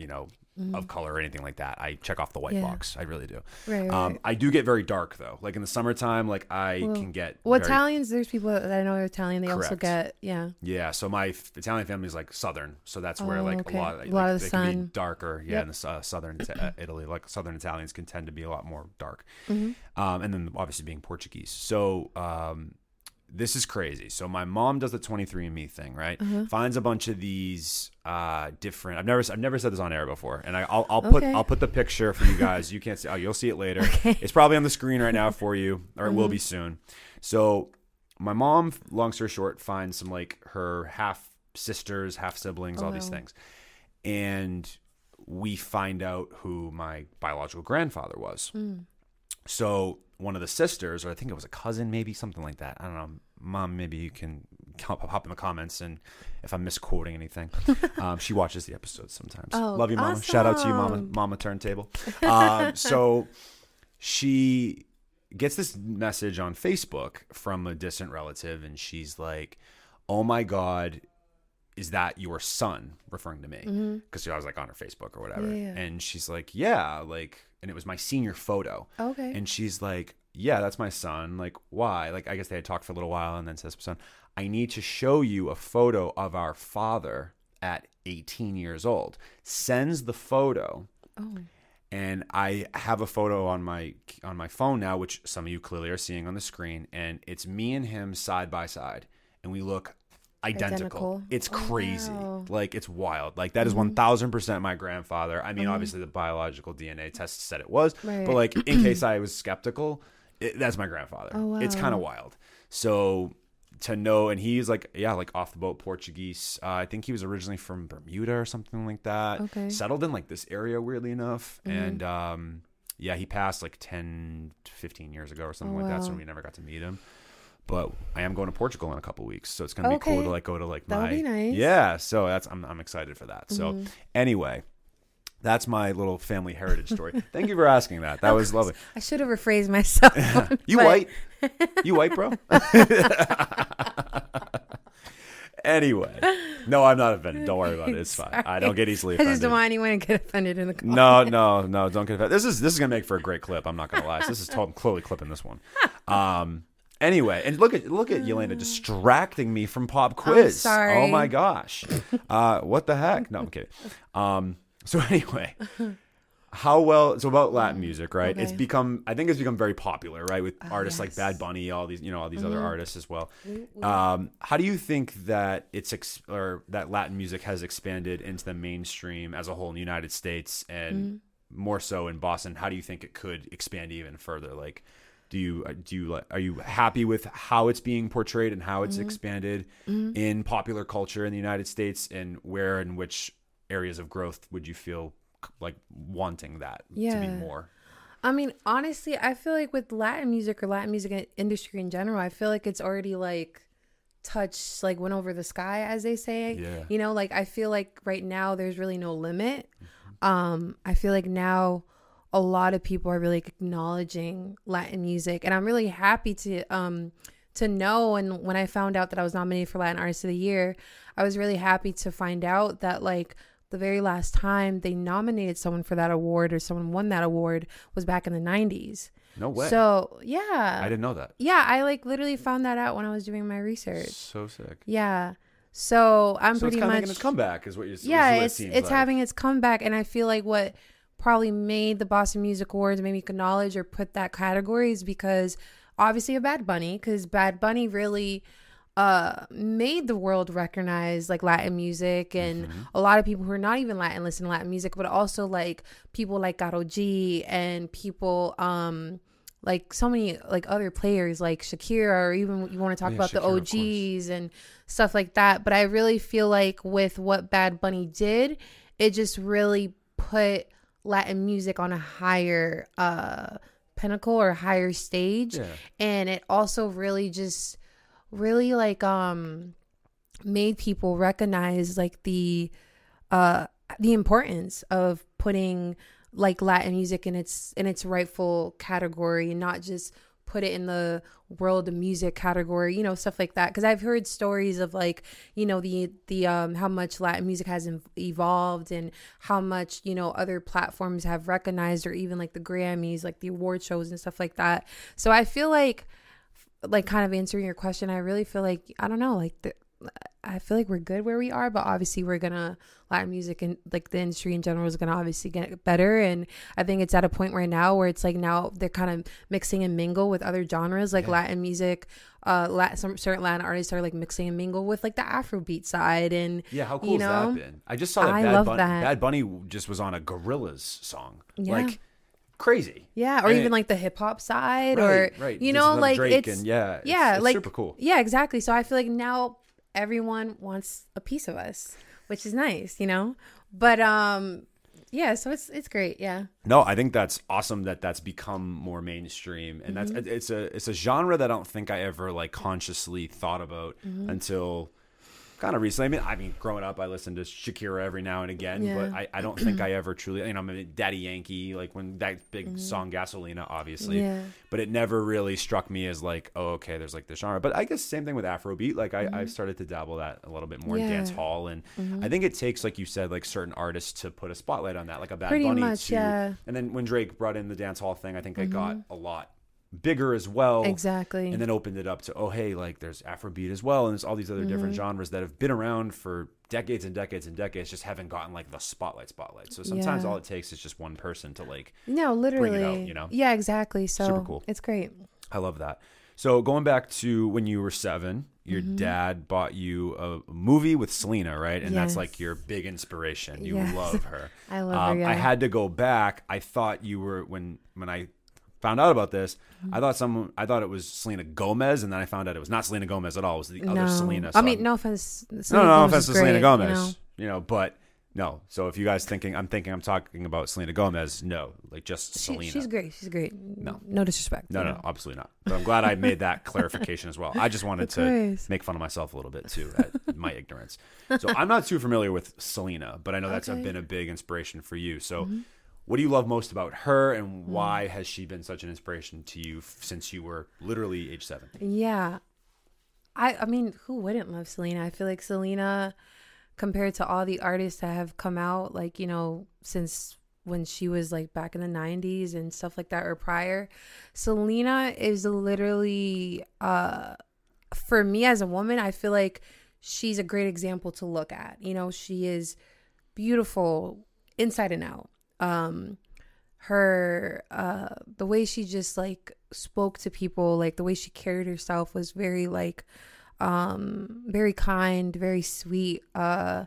you know, of color or anything like that. I check off the white Mm-hmm. Yeah. box. I really do. right, right. Um, I do get very dark though. Like in the summertime, like I Well- can get. well, very- Italians. There's people that I know are Italian. They also get yeah. Yeah, so my f- Italian family is like southern, so that's where Oh, like okay. a lot, like, A lot of they the can be sun. darker. Yeah, Yep. in the uh, southern Ita- uh, Italy, like southern Italians can tend to be a lot more dark. Mhm. Um, and then obviously being Portuguese. So um, this is crazy. So my mom does the 23andMe thing, right? Uh-huh. Finds a bunch of these uh, different. I've never I've never said this on air before, and I, I'll I'll put Okay. I'll put the picture for you guys. You can't see. Oh, you'll see it later. Okay. It's probably on the screen right now for you, or it will Mm-hmm. be soon. So my mom, long story short, finds some like her half sisters, half siblings, Oh, all these things, and we find out who my biological grandfather was. Mm. So one of the sisters, or I think it was a cousin, maybe something like that. I don't know. Mom, maybe you can hop in the comments, and if I'm misquoting anything, um, she watches the episodes sometimes. Oh, Love you, Mama. Shout out to you, Mama. Mama Turntable. Um, so she gets this message on Facebook from a distant relative, and she's like, "Oh my god." Is that your son referring to me? Because I was like on her Facebook or whatever, Mm-hmm. Yeah. and she's like, "Yeah," like, and it was my senior photo, Okay. and she's like, Yeah, that's my son. Like, why? Like, I guess they had talked for a little while and then says, Son, I need to show you a photo of our father at 18 years old. Sends the photo. oh. And I have a photo on my on my phone now, which some of you clearly are seeing on the screen, and it's me and him side by side, and we look identical. Identical. It's Oh, crazy, wow. like it's wild. Like that is one thousand percent my grandfather. I mean, obviously the biological DNA test said it was, Right. but like in case I was skeptical, it, that's my grandfather. Oh, wow. It's kind of wild. So to know, and he's like, yeah, like off the boat Portuguese. Uh, I think he was originally from Bermuda or something like that. Okay. Settled in like this area, weirdly enough, Mm-hmm. and um, yeah, he passed like 10, 15 years ago or something Oh, like that. So we never got to meet him. But I am going to Portugal in a couple weeks, so it's gonna be cool to like go to like That'll my be nice. yeah. So that's I'm I'm excited for that. So Mhm. anyway, That's my little family heritage story. Thank you for asking that. That was lovely. I should have rephrased myself. You but- white? You white, bro? anyway, no, I'm not offended. Don't worry about it. It's fine. I don't get easily offended. I just don't want anyone to get offended in the comments. No, no, no, don't get offended. This is this is gonna make for a great clip. I'm not gonna lie. This is totally clearly clipping this one. Um. Anyway, and look at look at Yelena distracting me from pop quiz. sorry. Oh my gosh. Uh, what the heck? No, I'm kidding. Um. So anyway, how well? So about Latin music, right? It's Okay. become. I think it's become very popular, right? With artists like yes. Mm-hmm. Bad Bunny, all these, you know, all these other artists as well. Um, how do you think that it's ex- or that Latin music has expanded into the mainstream as a whole in the United States and Mm-hmm. more so in Boston? How do you think it could expand even further? Like, do you uh, do you like are you happy with how it's being portrayed and how it's Mm-hmm. expanded in popular culture in the United States and where and which areas of growth would you feel like wanting that to be Yeah. more? I mean, honestly, I feel like with Latin music or Latin music industry in general, I feel like it's already like touched, like went over the sky, as they say. Yeah. You know, like I feel like right now there's really no limit. Um, I feel like now a lot of people are really acknowledging Latin music, and I'm really happy to um to know. And when I found out that I was nominated for Latin Artist of the Year, I was really happy to find out that like the very last time they nominated someone for that award or someone won that award was back in the 90s. No way. So, yeah. I didn't know that. Yeah, I like literally found that out when I was doing my research. So sick. Yeah. So, I'm So it's pretty of much making its comeback, is what you're. yeah it's it's like. having its comeback and i feel like what probably made the boston music awards maybe acknowledge or put that category is because obviously a bad bunny because bad bunny really uh made the world recognize like latin music and Mm-hmm. a lot of people who are not even latin listen to latin music but also like people like Karol G and people um like so many like other players like Shakira or even you want to talk Yeah, about Shakira, the OGs and stuff like that. But I really feel like with what Bad Bunny did, it just really put Latin music on a higher uh pinnacle or higher stage. Yeah. And it also really just really like um made people recognize like the uh the importance of putting like Latin music in its in its rightful category and not just put it in the world music category, you know, stuff like that. Because I've heard stories of like, you know, the the um how much Latin music has ev- evolved and how much you know other platforms have recognized or even like the Grammys, like the award shows and stuff like that. So I feel like, like kind of answering your question, I really feel like I don't know, like the, I feel like we're good where we are, but obviously we're gonna Latin music and like the industry in general is gonna obviously get better. And I think it's at a point right now where it's like now they're kind of mixing and mingle with other genres like Latin music. Uh, Latin, some certain Latin artists are like mixing and mingle with like the Afrobeat side and Yeah, how cool you has that been? I just saw that I Bad love Bunny. that. Bad Bunny just was on a Gorillaz song. Yeah. Like crazy. Yeah, or And even it- like the hip hop side, Right, or right. you know, like Drake it's and yeah, it's- yeah, it's like super cool. Yeah, exactly. So I feel like now everyone wants a piece of us, which is nice, you know. But um, yeah, so it's it's great. Yeah, No, I think that's awesome that that's become more mainstream, and Mm-hmm. that's it's a it's a genre that I don't think I ever like consciously thought about Mm-hmm. until kind of recently. I mean, I mean, growing up, I listened to Shakira every now and again, but I, I don't think I ever truly, you know, I mean, Daddy Yankee, like when that big song Gasolina, obviously, Mm-hmm. Yeah. but it never really struck me as like, oh, okay, there's like this genre. But I guess same thing with Afrobeat. Like I, I've started to dabble that a little bit more in Mm-hmm. Yeah. Mm-hmm. dance hall, and I think it takes, like you said, like certain artists to put a spotlight on that, like a Bad Pretty Bunny much, to, yeah. and then when Drake brought in the dance hall thing, I think it got a lot bigger as well. exactly. And then opened it up to, oh, hey, like there's Afrobeat as well. And there's all these other different Mm-hmm. genres that have been around for decades and decades and decades, just haven't gotten like the spotlight spotlight. So sometimes Yeah. all it takes is just one person to like, no, literally, you know? Yeah, exactly. So Super cool. It's great. I love that. So going back to when you were seven, your Mm-hmm. dad bought you a movie with Selena, right? And that's like your big inspiration. You Yes. love her. I love her, Um, yeah. I had to go back. I thought you were when when I found out about this. Mm-hmm. I thought someone. I thought it was Selena Gomez, and then I found out it was not Selena Gomez at all. It was the no, other Selena. I mean, I'm- no offense. no, Selena no, offense to Selena Gomez. You know? You know, but No. So if you guys thinking I'm thinking I'm talking about Selena Gomez, no, like just She, Selena. she's great. She's great. No. no disrespect. no, you no, absolutely not. But I'm glad I made that clarification as well. I just wanted to make fun of myself a little bit too at my ignorance. So I'm not too familiar with Selena, but I know that's Okay. been a big inspiration for you. So Mm-hmm. What do you love most about her and Mm. why has she been such an inspiration to you f- since you were literally age 7? Yeah. I I mean, who wouldn't love Selena? I feel like Selena compared to all the artists that have come out like, you know, since when she was like back in the 90s and stuff like that or prior, Selena is literally uh for me as a woman, I feel like she's a great example to look at. You know, she is beautiful inside and out. Um her uh the way she just like spoke to people like the way she carried herself was very like um very kind very sweet uh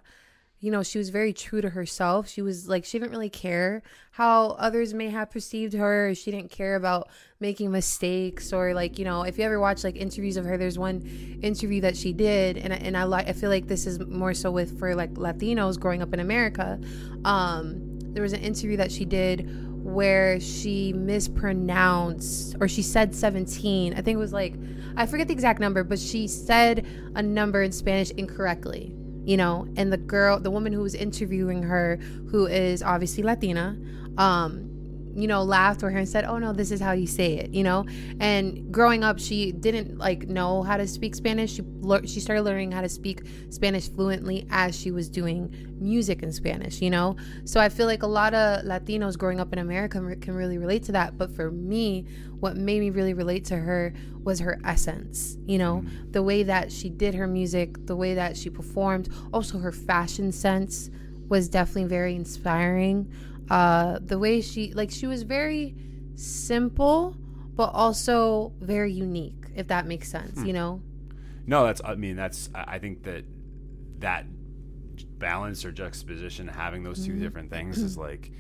you know she was very true to herself. She was like she didn't really care how others may have perceived her. She didn't care about making mistakes or like you know if you ever watch like interviews of her there's one interview that she did and and I like I feel like this is more so with for like Latinos growing up in America um there was an interview that she did where she mispronounced or she said 17 i think it was like i forget the exact number but she said a number in spanish incorrectly you know? And the girl the woman who was interviewing her who is obviously latina um you know laughed with her and said oh no this is how you say it you know? And growing up she didn't like know how to speak spanish. She lear- she started learning how to speak spanish fluently as she was doing music in spanish you know? So i feel like a lot of latinos growing up in america can really relate to that. But for me what made me really relate to her was her essence you know? Mm-hmm. The way that she did her music the way that she performed also her fashion sense was definitely very inspiring uh the way she like she was very simple but also very unique if that makes sense you know No, that's. I mean, that's. I think that that balance or juxtaposition, having those Mm-hmm. 2 different things, is like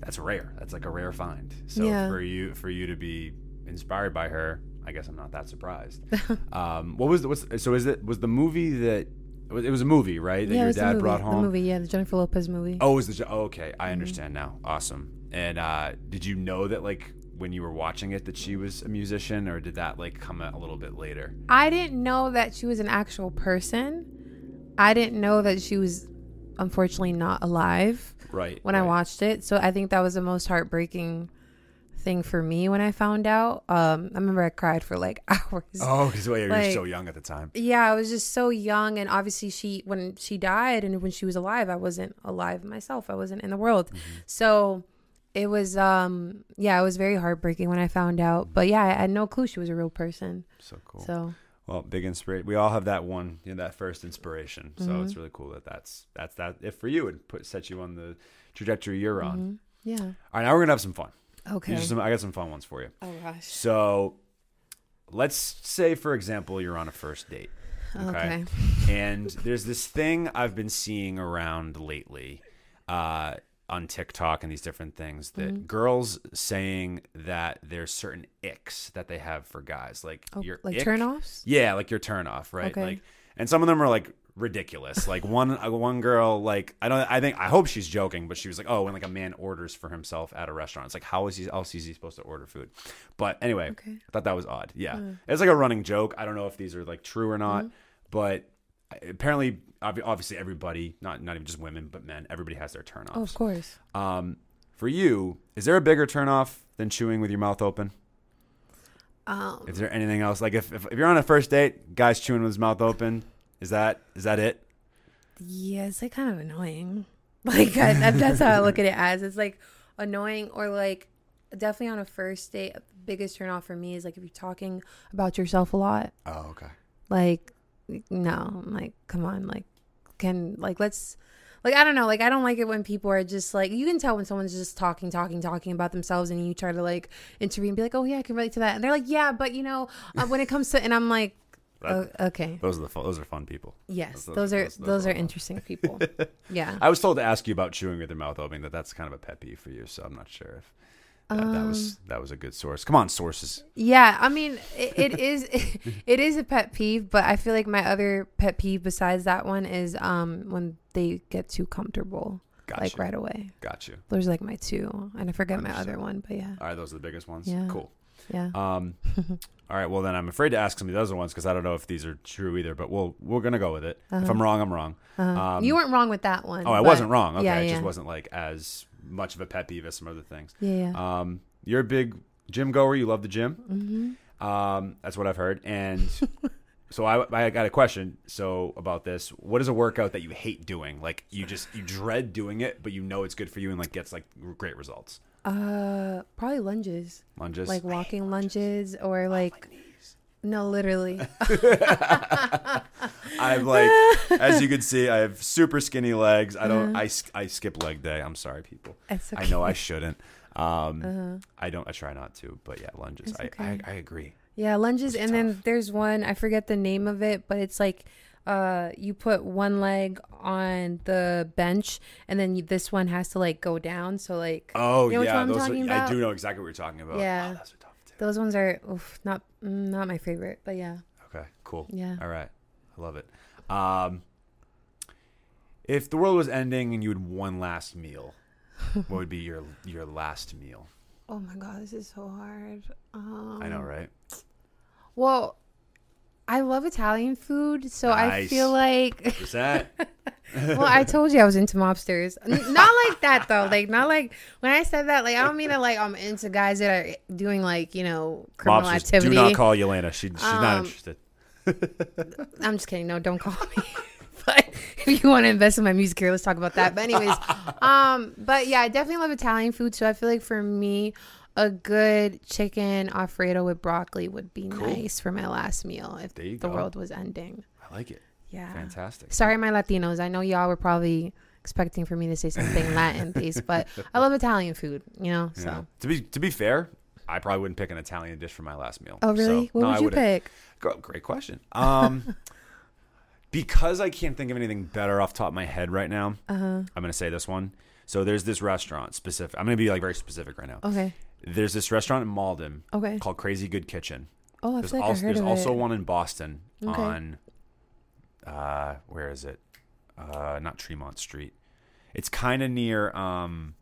that's rare. That's like a rare find. So Yeah. for you, for you to be inspired by her, I guess I'm not that surprised. um, what was the, what's, so? Is it was the movie that it was a movie, right? That yeah your dad movie, brought the movie yeah the jennifer lopez movie Oh, was the oh, okay? Mm-hmm. I understand now. Awesome. And uh, did you know that like when you were watching it that she was a musician, or did that like come a little bit later? I didn't know that she was an actual person. I didn't know that she was unfortunately not alive Right. when I watched it. So I think that was the most heartbreaking thing for me when I found out. Um, I remember I cried for like hours. Oh, because well, you were so young at the time. Yeah, I was just so young, and obviously she when she died and when she was alive, I wasn't alive myself. I wasn't in the world, so it was um yeah, it was very heartbreaking when I found out. But yeah, I had no clue she was a real person. So cool. So Well, big inspiration. We all have that one, you know, that first inspiration. So Mm-hmm. it's really cool that that's that's that. If for you, it put set you on the trajectory you're on. yeah, All right, now we're gonna have some fun. Okay. Some, I got some fun ones for you. oh gosh. So, let's say, for example, you're on a first date. Okay. and there's this thing I've been seeing around lately uh, on TikTok and these different things that Mm-hmm. girls saying that there's certain icks that they have for guys, like Oh, your like ick- turn-offs? Yeah, like your turn off, right? Okay. Like, and some of them are like ridiculous. Like one uh, one girl, like I don't, I think I hope she's joking, but she was like, oh, when like a man orders for himself at a restaurant, it's like how is he else is he supposed to order food? But anyway, Okay. I thought that was odd. Yeah, it's like a running joke. I don't know if these are like true or not, Mm-hmm. but apparently, obviously, everybody, not not even just women, but men, everybody has their turn Oh, of course. Um, for you, is there a bigger turn off than chewing with your mouth open? Um, Is there anything else? Like if, if if you're on a first date, guy's chewing with his mouth open, is that is that it? yeah, it's like kind of annoying. Like I, that, that's how I look at it as. It's like annoying or like definitely on a first date. The biggest turn off for me is like if you're talking about yourself a lot. Oh, okay. Like no, I'm like come on, like can like let's like I don't know, like I don't like it when people are just like you can tell when someone's just talking, talking, talking about themselves, and you try to like intervene and be like, oh yeah, I can relate to that, and they're like, yeah, but you know, uh, when it comes to, and I'm like, oh, okay, Those are the fun, those are fun people. yes, those- those are those- those, those are are interesting people, yeah. I was told to ask you about chewing with your mouth open. That that's kind of a pet peeve for you, so I'm not sure if That, that was that was a good source. Come on, sources. Yeah, I mean, it, it is it is a pet peeve, but I feel like my other pet peeve besides that one is um when they get too comfortable, Got like you. right away. Got you. Those are like my two, and I forget my other one, but yeah, All right, those are the biggest ones. Yeah. Cool. Yeah. Um, all right. Well, then I'm afraid to ask some of the other ones because I don't know if these are true either. But we'll we're gonna go with it. If I'm wrong, I'm wrong. Uh-huh. Um, you weren't wrong with that one. Oh, I but- wasn't wrong. Okay, Yeah, it just wasn't like as much of a pet peeve as some other things. Yeah, yeah. Um, you're a big gym goer. You love the gym. mm-hmm. Um, that's what I've heard. And so I, I got a question. So about this, what is a workout that you hate doing? Like you just you dread doing it, but you know it's good for you and like gets like great results. Uh, probably lunges, Lunges, like walking lunges, or like no, literally. I'm like, as you can see, I have super skinny legs. I don't. I, sk- I skip leg day. I'm sorry, people. It's I know. I shouldn't. Um, I don't. I try not to. But yeah, lunges. It's I, okay. I I agree. Yeah, lunges, Those are and then there's one I forget the name of it, but it's like uh you put one leg on the bench and then you, this one has to like go down so like Oh You know which yeah, one I'm those talking are, I do know exactly what you're talking about. Yeah. Oh, those are tough too. those ones are oof, not mm, not my favorite but yeah Okay, cool. Yeah. All right. I love it. Um, if the world was ending and you had one last meal, what would be your your last meal? oh my god this is so hard um, I know, right? well I love Italian food so I feel like What's that? well, I told you I was into mobsters. N- Not like that though. Like not like when I said that. Like I don't mean to like I'm into guys that are doing like you know criminal Mobsters, activity. do not call Yelena. She, she's not Um, interested. I'm just kidding. No, don't call me. but if you want to invest in my music career, let's talk about that. But anyways, um, but yeah, I definitely love Italian food. So I feel like for me, a good chicken alfredo with broccoli would be Cool. nice for my last meal if the go. world was ending. I like it. Yeah. Fantastic. Sorry, my Latinos. I know y'all were probably expecting for me to say something Latin based, but I love Italian food. You know, so. Yeah. To be to be fair, I probably wouldn't pick an Italian dish for my last meal. Oh really? So, what no, would I you pick? Great question. Um, because I can't think of anything better off the top of my head right now, Uh huh. I'm gonna say this one. So there's this restaurant specific. I'm gonna be like very specific right now. Okay. There's this restaurant in Malden Okay. called Crazy Good Kitchen. Oh, I There's feel like also I heard there's of also it. one in Boston Okay. on uh where is it? Uh not Tremont Street. It's kind of near um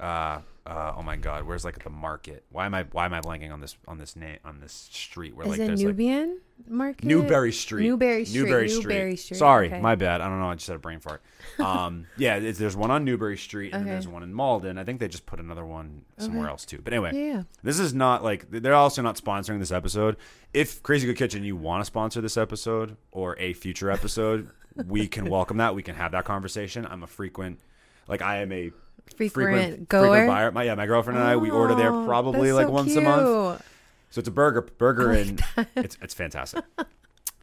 uh uh oh my god, where's like the market? Why am I why am I blanking on this on this name on this street where Is like it there's like Nubian Market? Newbury Street. Newbury Street. Newbury Newbury Street. Street, Sorry, okay. my bad. I don't know. I just had a brain fart. Um, yeah, it's, there's one on Newbury Street and then Okay. there's one in Malden. I think they just put another one somewhere Okay. else too. But anyway, Yeah. this is not like they're also not sponsoring this episode. If Crazy Good Kitchen, you want to sponsor this episode or a future episode, we can welcome that. We can have that conversation. I'm a frequent, like I am a Frequent, frequent goer. frequent buyer. My yeah, my girlfriend and I we order there Oh, probably like so once a month. So it's a burger, burger and it's it's fantastic.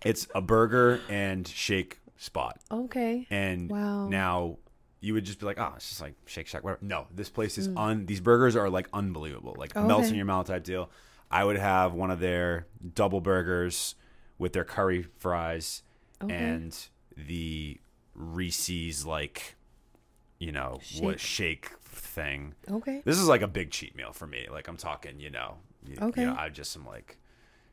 it's a burger and shake spot, Okay. and Wow. now you would just be like, oh, it's just like Shake Shack, whatever. No, this place Mm. is un. These burgers are like unbelievable, like melts in your mouth type deal. I would have one of their double burgers with their curry fries Okay. and the Reese's like, you know, what shake thing. Okay. This is like a big cheat meal for me. Like I'm talking, you know, you, Okay. you know, I just am like,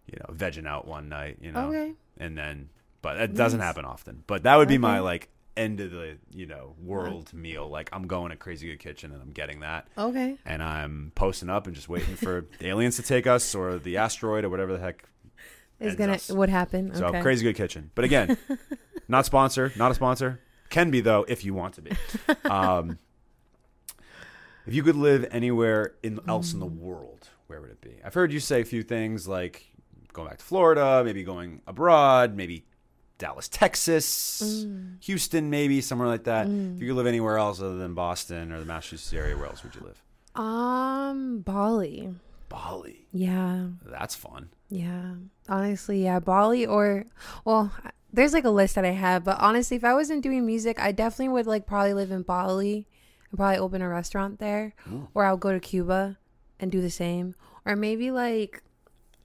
you know, vegging out one night, you know, Okay. and then, but it doesn't happen often. But that would be my like end of the you know world meal. Like I'm going to Crazy Good Kitchen and I'm getting that, Okay. and I'm posting up and just waiting for the aliens to take us or the asteroid or whatever the heck. Is gonna us. what happened? So okay. Crazy Good Kitchen, but again, not sponsor, not a sponsor. Can be though if you want to be. Um, if you could live anywhere in, else in the world, where would it be? I've heard you say a few things like going back to Florida, maybe going abroad, maybe Dallas, Texas, Houston, maybe somewhere like that. If you could live anywhere else other than Boston or the Massachusetts area, where else would you live? Um, Bali. Bali. Yeah. That's fun. Yeah. Honestly, yeah, Bali or well, there's like a list that I have, but honestly, if I wasn't doing music, I definitely would like probably live in Bali and probably open a restaurant there, Ooh. or I'll go to Cuba and do the same, or maybe like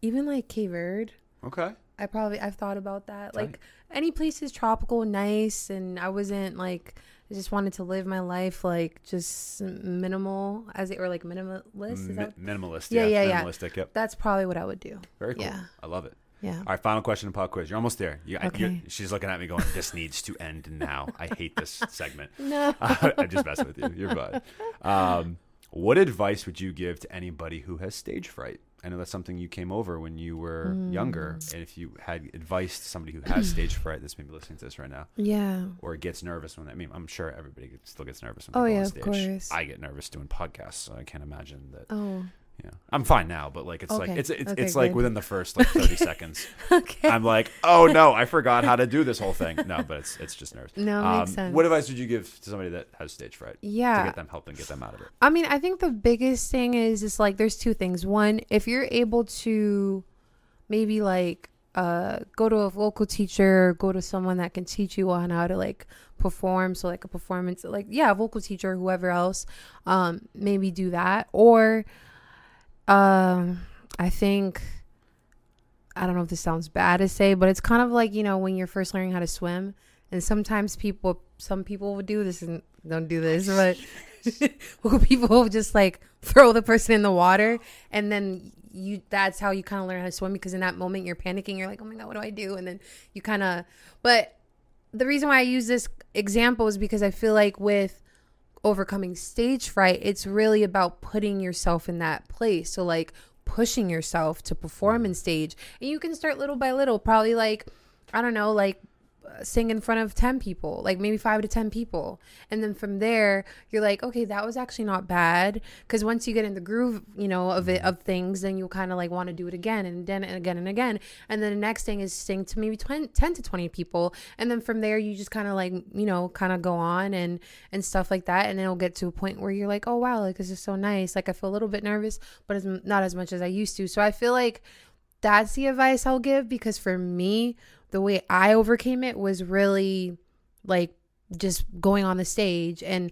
even like Cape Verde. Okay. I probably I've thought about that. Like any place is tropical, nice, and I wasn't like I just wanted to live my life like just minimal as it or like minimalist. Is Mi- that, minimalist. Yeah, Yeah, yeah, yeah. Minimalistic. Yep. that's probably what I would do. Very cool. Yeah. I love it. Yeah. All right, final question in pop quiz. You're almost there. You, I- you're- she's looking at me going, "This needs to end now." I hate this segment. No. I'm just messing with you. You're fine. Um, what advice would you give to anybody who has stage fright? I know that's something you came over when you were younger. Mm. And if you had advice to somebody who has stage fright that's maybe listening to this right now, Yeah. or gets nervous when I mean, I'm sure everybody still gets nervous when Oh, go yeah, on of course. I get nervous doing podcasts, so I can't imagine that. Oh. Yeah, I'm fine now, but like it's like it's it's, Okay, it's like within the first like 30 seconds. Okay. I'm like, oh no, I forgot how to do this whole thing. No, but it's it's just nerves. No, Um, makes sense. What advice would you give to somebody that has stage fright Yeah, to get them help and get them out of it? I mean, I think the biggest thing is just like there's two things. One, if you're able to maybe like uh go to a vocal teacher, go to someone that can teach you on how to like perform, so like a performance like yeah, a vocal teacher, whoever else, um maybe do that or um I think I don't know if this sounds bad to say, but it's kind of like, you know, when you're first learning how to swim and sometimes people some people would do this and don't do this, but well, people will just like throw the person in the water and then you that's how you kind of learn how to swim because in that moment you're panicking you're like oh my god what do i do? And then you kind of but the reason why i use this example is because i feel like with overcoming stage fright it's really about putting yourself in that place. So like pushing yourself to perform in stage. And you can start little by little probably like i don't know like sing in front of 10 people like maybe 5 to 10 people. And then from there you're like okay that was actually not bad. Because once you get in the groove you know of it of things then you'll kind of like want to do it again and then and again and again. And then the next thing is sing to maybe 20, 10 to 20 people. And then from there you just kind of like you know kind of go on and and stuff like that. And it'll get to a point where you're like oh wow like this is so nice. Like i feel a little bit nervous but it's not as much as i used to. So i feel like that's the advice I'll give because for me, the way I overcame it was really like just going on the stage and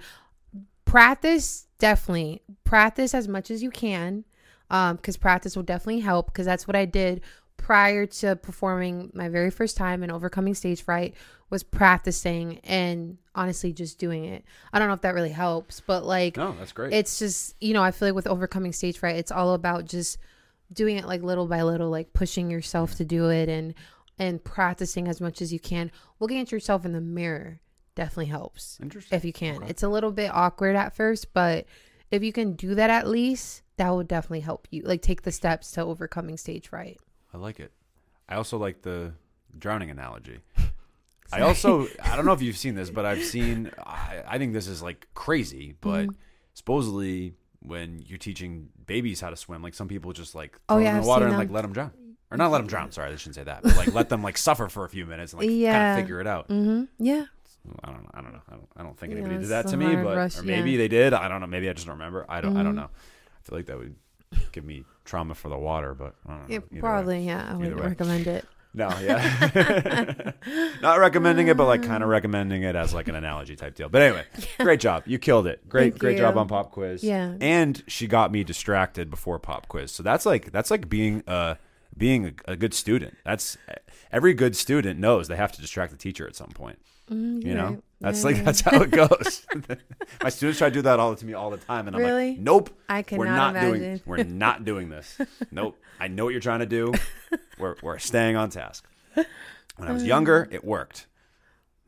practice definitely practice as much as you can um because practice will definitely help because that's what I did prior to performing my very first time and overcoming stage fright was practicing and honestly just doing it. I don't know if that really helps, but like No, that's great. it's just you know i feel like with overcoming stage fright it's all about just doing it like little by little like pushing yourself to do it and and practicing as much as you can looking at yourself in the mirror definitely helps Interesting. if you can Okay. it's a little bit awkward at first but if you can do that at least that would definitely help you like take the steps to overcoming stage fright I like it. I also like the drowning analogy. I also I don't know if you've seen this, but I've seen. I, I think this is like crazy, but Mm-hmm. supposedly when you're teaching babies how to swim, like some people just like Oh, throw yeah, them in I've the water and like let them drown, or not let them drown. Sorry, I shouldn't say that, but like let them like suffer for a few minutes and like kind Yeah. of figure it out. mm-hmm yeah I don't know. I don't know. I don't, I don't think Yeah, anybody did that to me, but rush, or maybe yeah. they did. I don't know. Maybe I just don't remember. I don't. I don't Mhm. know. I feel like that would give me trauma for the water, but I don't know. yeah, Either way. probably yeah i wouldn't recommend it No, yeah. Not recommending it, but like kind of recommending it as like an analogy type deal. But anyway, great job. You killed it. Great, Thank great job on pop quiz. Yeah. And she got me distracted before pop quiz. So that's like that's like being uh being a, a good student. That's every good student knows they have to distract the teacher at some point. Mhm, You know, right. that's like that's how it goes. My students try to do that all to me all the time, and I'm Really? like, nope. i We're cannot not doing. imagine We're not doing this. Nope. I know what you're trying to do. We're we're staying on task. When I was younger, it worked.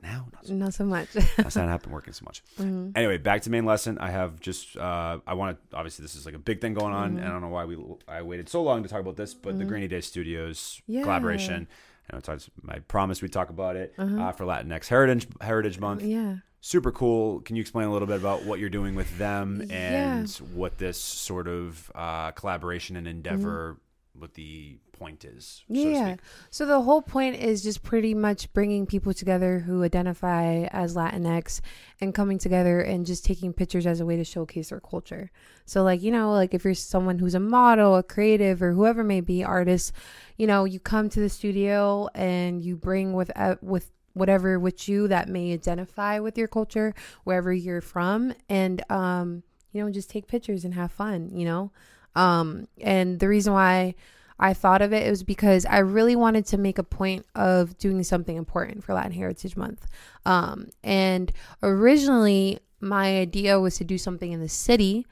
Now, not so, not so much that's not happened working so much. Mhm. Anyway, back to main lesson. I have just uh, I want to obviously this is like a big thing going on, Mm-hmm. and I don't know why we I waited so long to talk about this, but the Grainy Day Studios Yeah. collaboration. I know it's I promised we'd talk about it uh, for Latinx Heritage Heritage Month yeah super cool. Can you explain a little bit about what you're doing with them Yeah. and what this sort of uh, collaboration and endeavor, what the point is? So yeah. speak? So the whole point is just pretty much bringing people together who identify as Latinx and coming together and just taking pictures as a way to showcase their culture. So like, you know, like if you're someone who's a model, a creative or whoever may be artist, you know, you come to the studio and you bring with uh, with whatever with you that may identify with your culture wherever you're from and um you know just take pictures and have fun you know um and the reason why I thought of it, it was because I really wanted to make a point of doing something important for Latin Heritage Month. Um, and originally, my idea was to do something in the city,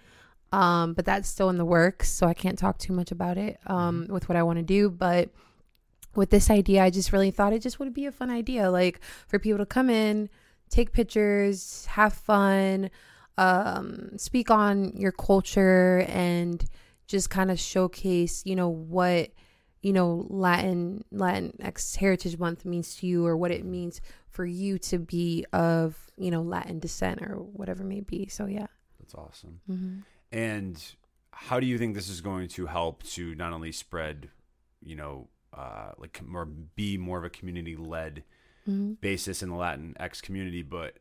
um, but that's still in the works, so I can't talk too much about it um, with what I want to do. But with this idea, I just really thought it just would be a fun idea, like for people to come in, take pictures, have fun, um, speak on your culture, and just kind of showcase, you know, what you know Latin Latin X Heritage Month means to you, or what it means for you to be of you know Latin descent or whatever it may be. So yeah. That's awesome. Mm-hmm. And how do you think this is going to help to not only spread, you know, uh, like more be more of a community led Mm-hmm. basis in the Latin X community, but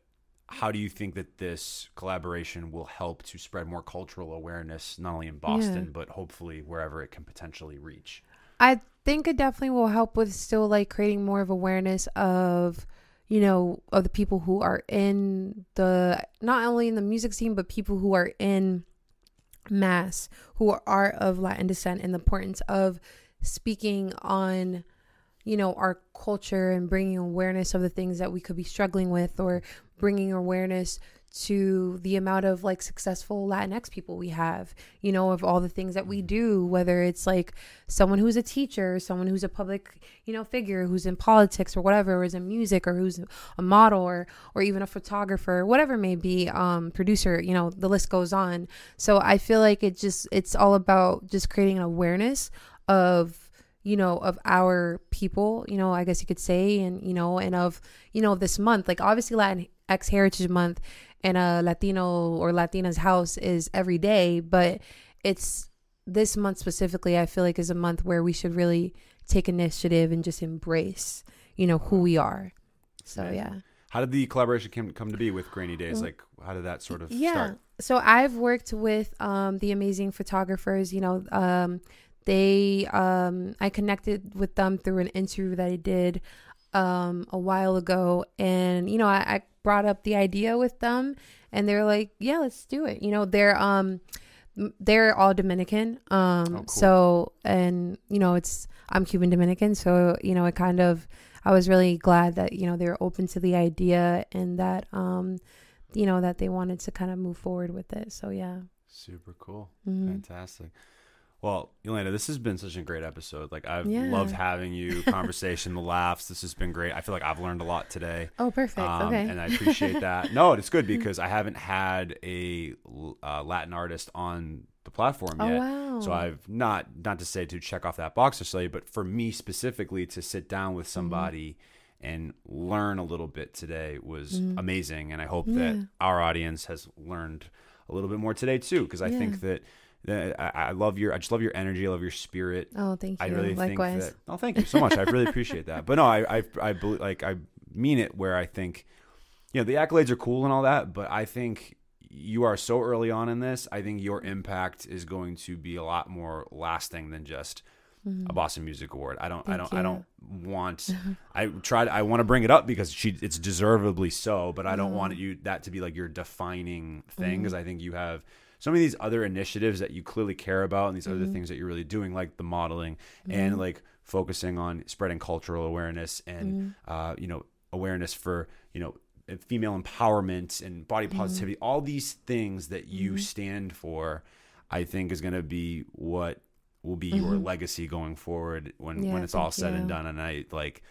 how do you think that this collaboration will help to spread more cultural awareness, not only in Boston, Yeah. but hopefully wherever it can potentially reach? I think it definitely will help with still like creating more of awareness of you know of the people who are in the not only in the music scene but people who are in mass who are of Latin descent and the importance of speaking on you know our culture and bringing awareness of the things that we could be struggling with or bringing awareness to the amount of like successful Latinx people we have, you know, of all the things that we do, whether it's like someone who's a teacher, someone who's a public, you know, figure who's in politics or whatever, or is in music or who's a model or or even a photographer, whatever it may be, um, producer, you know, the list goes on. So I feel like it just it's all about just creating an awareness of you know of our people you know i guess you could say and you know and of you know this month like obviously latin x heritage month in a latino or latina's house is every day but it's this month specifically i feel like is a month where we should really take initiative and just embrace you know who we are. So yeah. How did the collaboration come, come to be with Grainy Days? Like, how did that sort of yeah. start? so i've worked with um the amazing photographers you know um they um i connected with them through an interview that i did um a while ago. And you know I, I brought up the idea with them and they're like yeah let's do it you know they're um they're all dominican um cool. so and you know it's i'm cuban dominican so you know it kind of i was really glad that you know they were open to the idea and that um you know that they wanted to kind of move forward with it so yeah Super cool. Mhm. Fantastic. Well, Yelena, this has been such a great episode. Like I've Yeah. loved having you, conversation, the laughs. This has been great. I feel like I've learned a lot today. oh perfect Um, okay And I appreciate that. No, it's good because I haven't had a uh, Latin artist on the platform oh yet. wow So I've not not to say to check off that box or say, but for me specifically to sit down with Mm-hmm. somebody and learn a little bit today was Mhm. amazing. And I hope Yeah. that our audience has learned a little bit more today too, because I Yeah. think that. I, I love your. I just love your energy. I love your spirit. oh thank you I really likewise think that. Oh, thank you so much. I really appreciate that. But no, I, I, I believe, like, I mean it. Where I think, you know, the accolades are cool and all that, but I think you are so early on in this. I think your impact is going to be a lot more lasting than just a Boston Music Award. I don't. I Mm-hmm. Don't. I don't want. I tried. I want to bring it up because she. It's deservedly so, but I don't want Mm-hmm. you that to be like your defining thing because I think you have some of these other initiatives that you clearly care about and these Mm-hmm. other things that you're really doing like the modeling and like focusing on spreading cultural awareness and Mm-hmm. uh, you know awareness for you know female empowerment and body Mm-hmm. positivity all these things that you stand for i think is going to be what will be your legacy going forward when Mm-hmm. Yeah, when it's all said and done and i like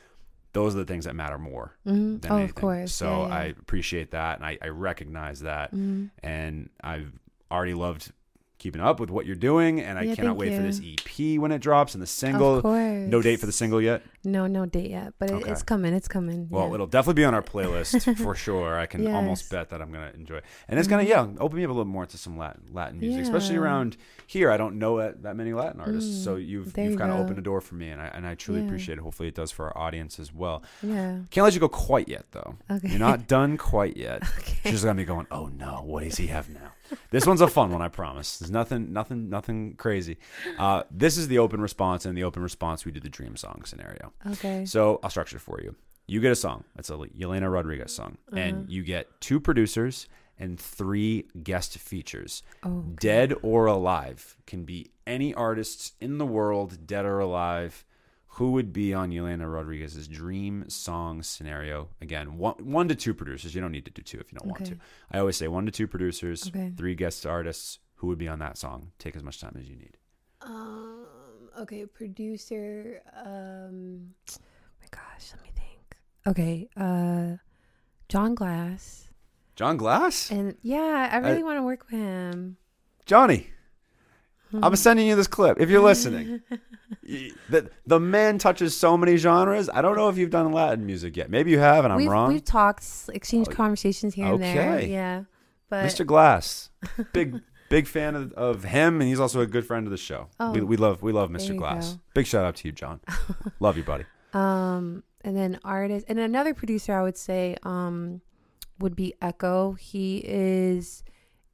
those are the things that matter more Mhm. than oh anything. of course So Yeah, yeah. I appreciate that, and I, I recognize that, Mhm. and I've already loved keeping up with what you're doing, and I Yeah, cannot wait for this EP when it drops and the single. Of course. No date for the single yet. No, no date yet, but it, Okay. it's coming. It's coming. Well, yeah. it'll definitely be on our playlist for sure. I can almost Yes. Mm-hmm. bet that I'm gonna enjoy, it. and it's gonna yeah open me up a little more to some Latin Latin music, especially around here. I don't know that, that many Latin artists, so you've Mm, you've you kind of opened a door for me, and I and I truly Yeah. appreciate it. Hopefully, it does for our audience as well. yeah. Can't let you go quite yet, though. Okay. You're not done quite yet. Okay. She's gonna be going, "Oh no, what does he have now?" This one's a fun one, I promise. There's nothing, nothing, nothing crazy. Uh, this is the open response, and the open response, we do the dream song scenario. Okay. So I'll structure it for you. You get a song. It's a Yelena Rodriguez song, Uh-huh. and you get two producers and three guest features. Oh, Dead or alive can be any artists in the world, dead or alive. Who would be on Yelena Rodriguez's dream song scenario? Again, one, one to two producers. You don't need to do two if you don't want to. I always say one to two producers, Okay. three guest artists. Who would be on that song? Take as much time as you need. Um. Okay. Producer. Um. My gosh. Let me think. Okay. Uh. John Glass. John Glass? And yeah, I really want to work with him. Johnny, I'm sending you this clip if you're listening. The, the man touches so many genres. I don't know if you've done Latin music yet. Maybe you have, and I'm we've wrong. we've talked, exchanged Oh, conversations here and there. okay. Yeah. But Mr. Glass, big big fan of, of him, and he's also a good friend of the show. Oh. we, we love we love Mr. Glass. go. Big shout out to you, John. love you, buddy. Um, and then artist, and another producer I would say um would be Echo. He is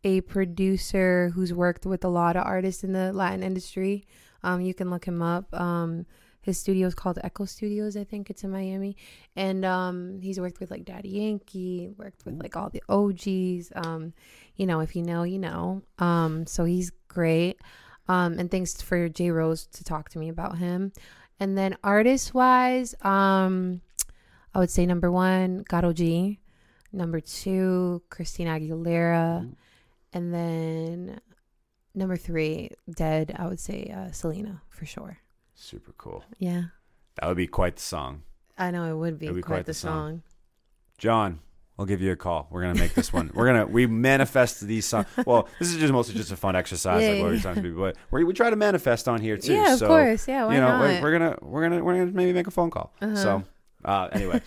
a producer who's worked with a lot of artists in the Latin industry. Um, you can look him up. Um, his studio is called Echo Studios. I think it's in Miami, and um, he's worked with like Daddy Yankee, worked with like all the OGs. Um, you know, if you know, you know. Um, so he's great. Um, and thanks for J Rose to talk to me about him. And then artist wise, um, I would say number one, Gato G. Number two, Christina Aguilera. And then number three, dead, I would say uh, Selena for sure. Super cool. Yeah. That would be quite the song. I know it would be, be quite, quite the song. song. John, I'll give you a call. We're gonna make this one. We're gonna we manifest these songs. Well, this is just mostly just a fun exercise, Yeah, like what yeah. we're talking to, but we we try to manifest on here too. Yeah, of so, course. Yeah, why you know, not? we're, gonna we're gonna we're gonna maybe make a phone call. Uh-huh. So, uh, anyway,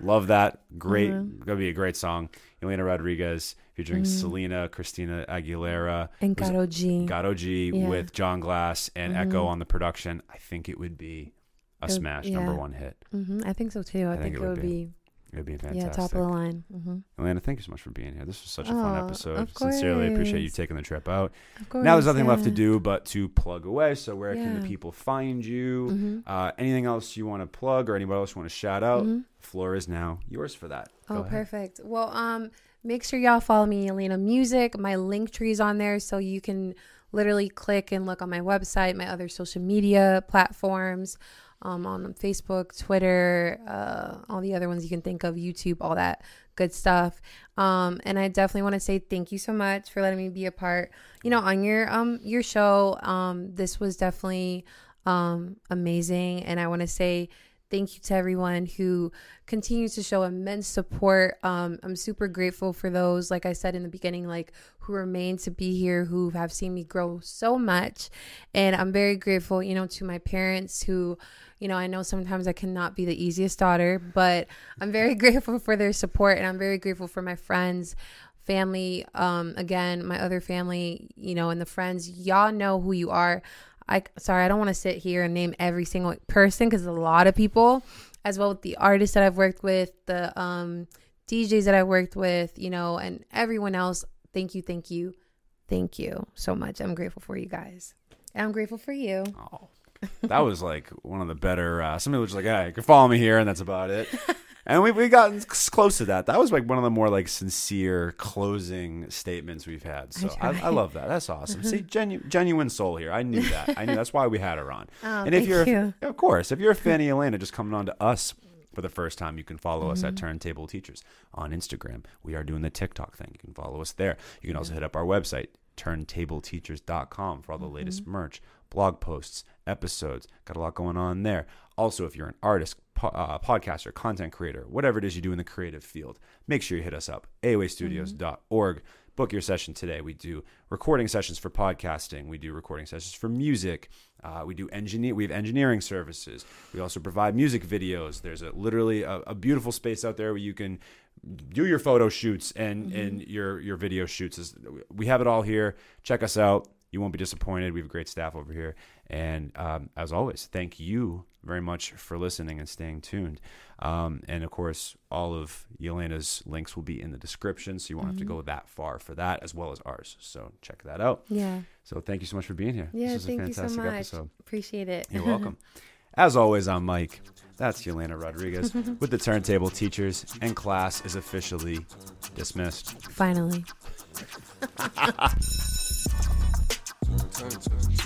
love that. Great, Mhm. gonna be a great song. Yelena Rodriguez featuring Mhm. Selena, Christina Aguilera, and Gato G. Gato G Yeah. with John Glass and Echo Mhm. on the production. I think it would be a It- smash, number one hit. hmm I think so too. I, think, it would be, It would be yeah, fantastic. top of the line. hmm Yelena, thank you so much for being here. This was such a fun Oh, episode. of Sincerely appreciate you taking the trip out. Of course. now there's nothing left to do but to plug away. So where can the people find you? Mhm. Uh, anything else you want to plug or anybody else you want to shout out? Mhm. Floor is now yours for that. Go Oh, ahead. perfect. Well, um, make sure y'all follow me, Yelena Music. My link tree's on there, so you can literally click and look on my website, my other social media platforms, um, on Facebook, Twitter, uh, all the other ones you can think of, YouTube, all that good stuff. Um, and I definitely want to say thank you so much for letting me be a part, you know, on your um your show. Um, this was definitely um amazing, and I want to say thank you to everyone who continues to show immense support. Um, I'm super grateful for those, like I said in the beginning, like who remain to be here, who have seen me grow so much. And I'm very grateful, you know, to my parents who, you know, I know sometimes I cannot be the easiest daughter, but I'm very grateful for their support and I'm very grateful for my friends. Family, um, again, my other family, you know, and the friends, y'all know who you are. I sorry, I don't want to sit here and name every single person because a lot of people, as well with the artists that I've worked with, the um, DJs that I've worked with, you know, and everyone else. Thank you, thank you, thank you so much. I'm grateful for you guys, and I'm grateful for you. Oh, that was like one of the better. Uh, somebody was like, "Hey, you can follow me here," and that's about it. and we we gotten close to that. That was like one of the more like sincere closing statements we've had. So I, I, try. love that. That's awesome. See, genu- genuine soul here. I knew that. I knew that's why we had her on. Oh, and if you're, you. of course, if you're a fan of Yelena, just coming on to us for the first time, you can follow us Mm-hmm. at Turntable Teachers on Instagram. We are doing the TikTok thing. You can follow us there. You can also hit up our website, turntableteachers.com for all the latest Mm-hmm. merch, blog posts, episodes. Got a lot going on there. Also, if you're an artist, po- uh, podcaster, content creator, whatever it is you do in the creative field, make sure you hit us up, aoastudios.org. Book your session today. We do recording sessions for podcasting. We do recording sessions for music. Uh, we do engineer. We have engineering services. We also provide music videos. There's a literally a, a beautiful space out there where you can do your photo shoots and and your your video shoots. We have it all here. Check us out. You won't be disappointed. We have great staff over here. And um, as always, thank you very much for listening and staying tuned. Um, and of course, all of Yelena's links will be in the description, so you won't have to go that far for that, as well as ours. So check that out. Yeah, So thank you so much for being here. yeah. this was Thank a you so fantastic much. episode. Appreciate it. You're welcome. As always, I'm Mike. That's Yelena Rodriguez with the Turntable Teachers, and class is officially Dismissed. Finally.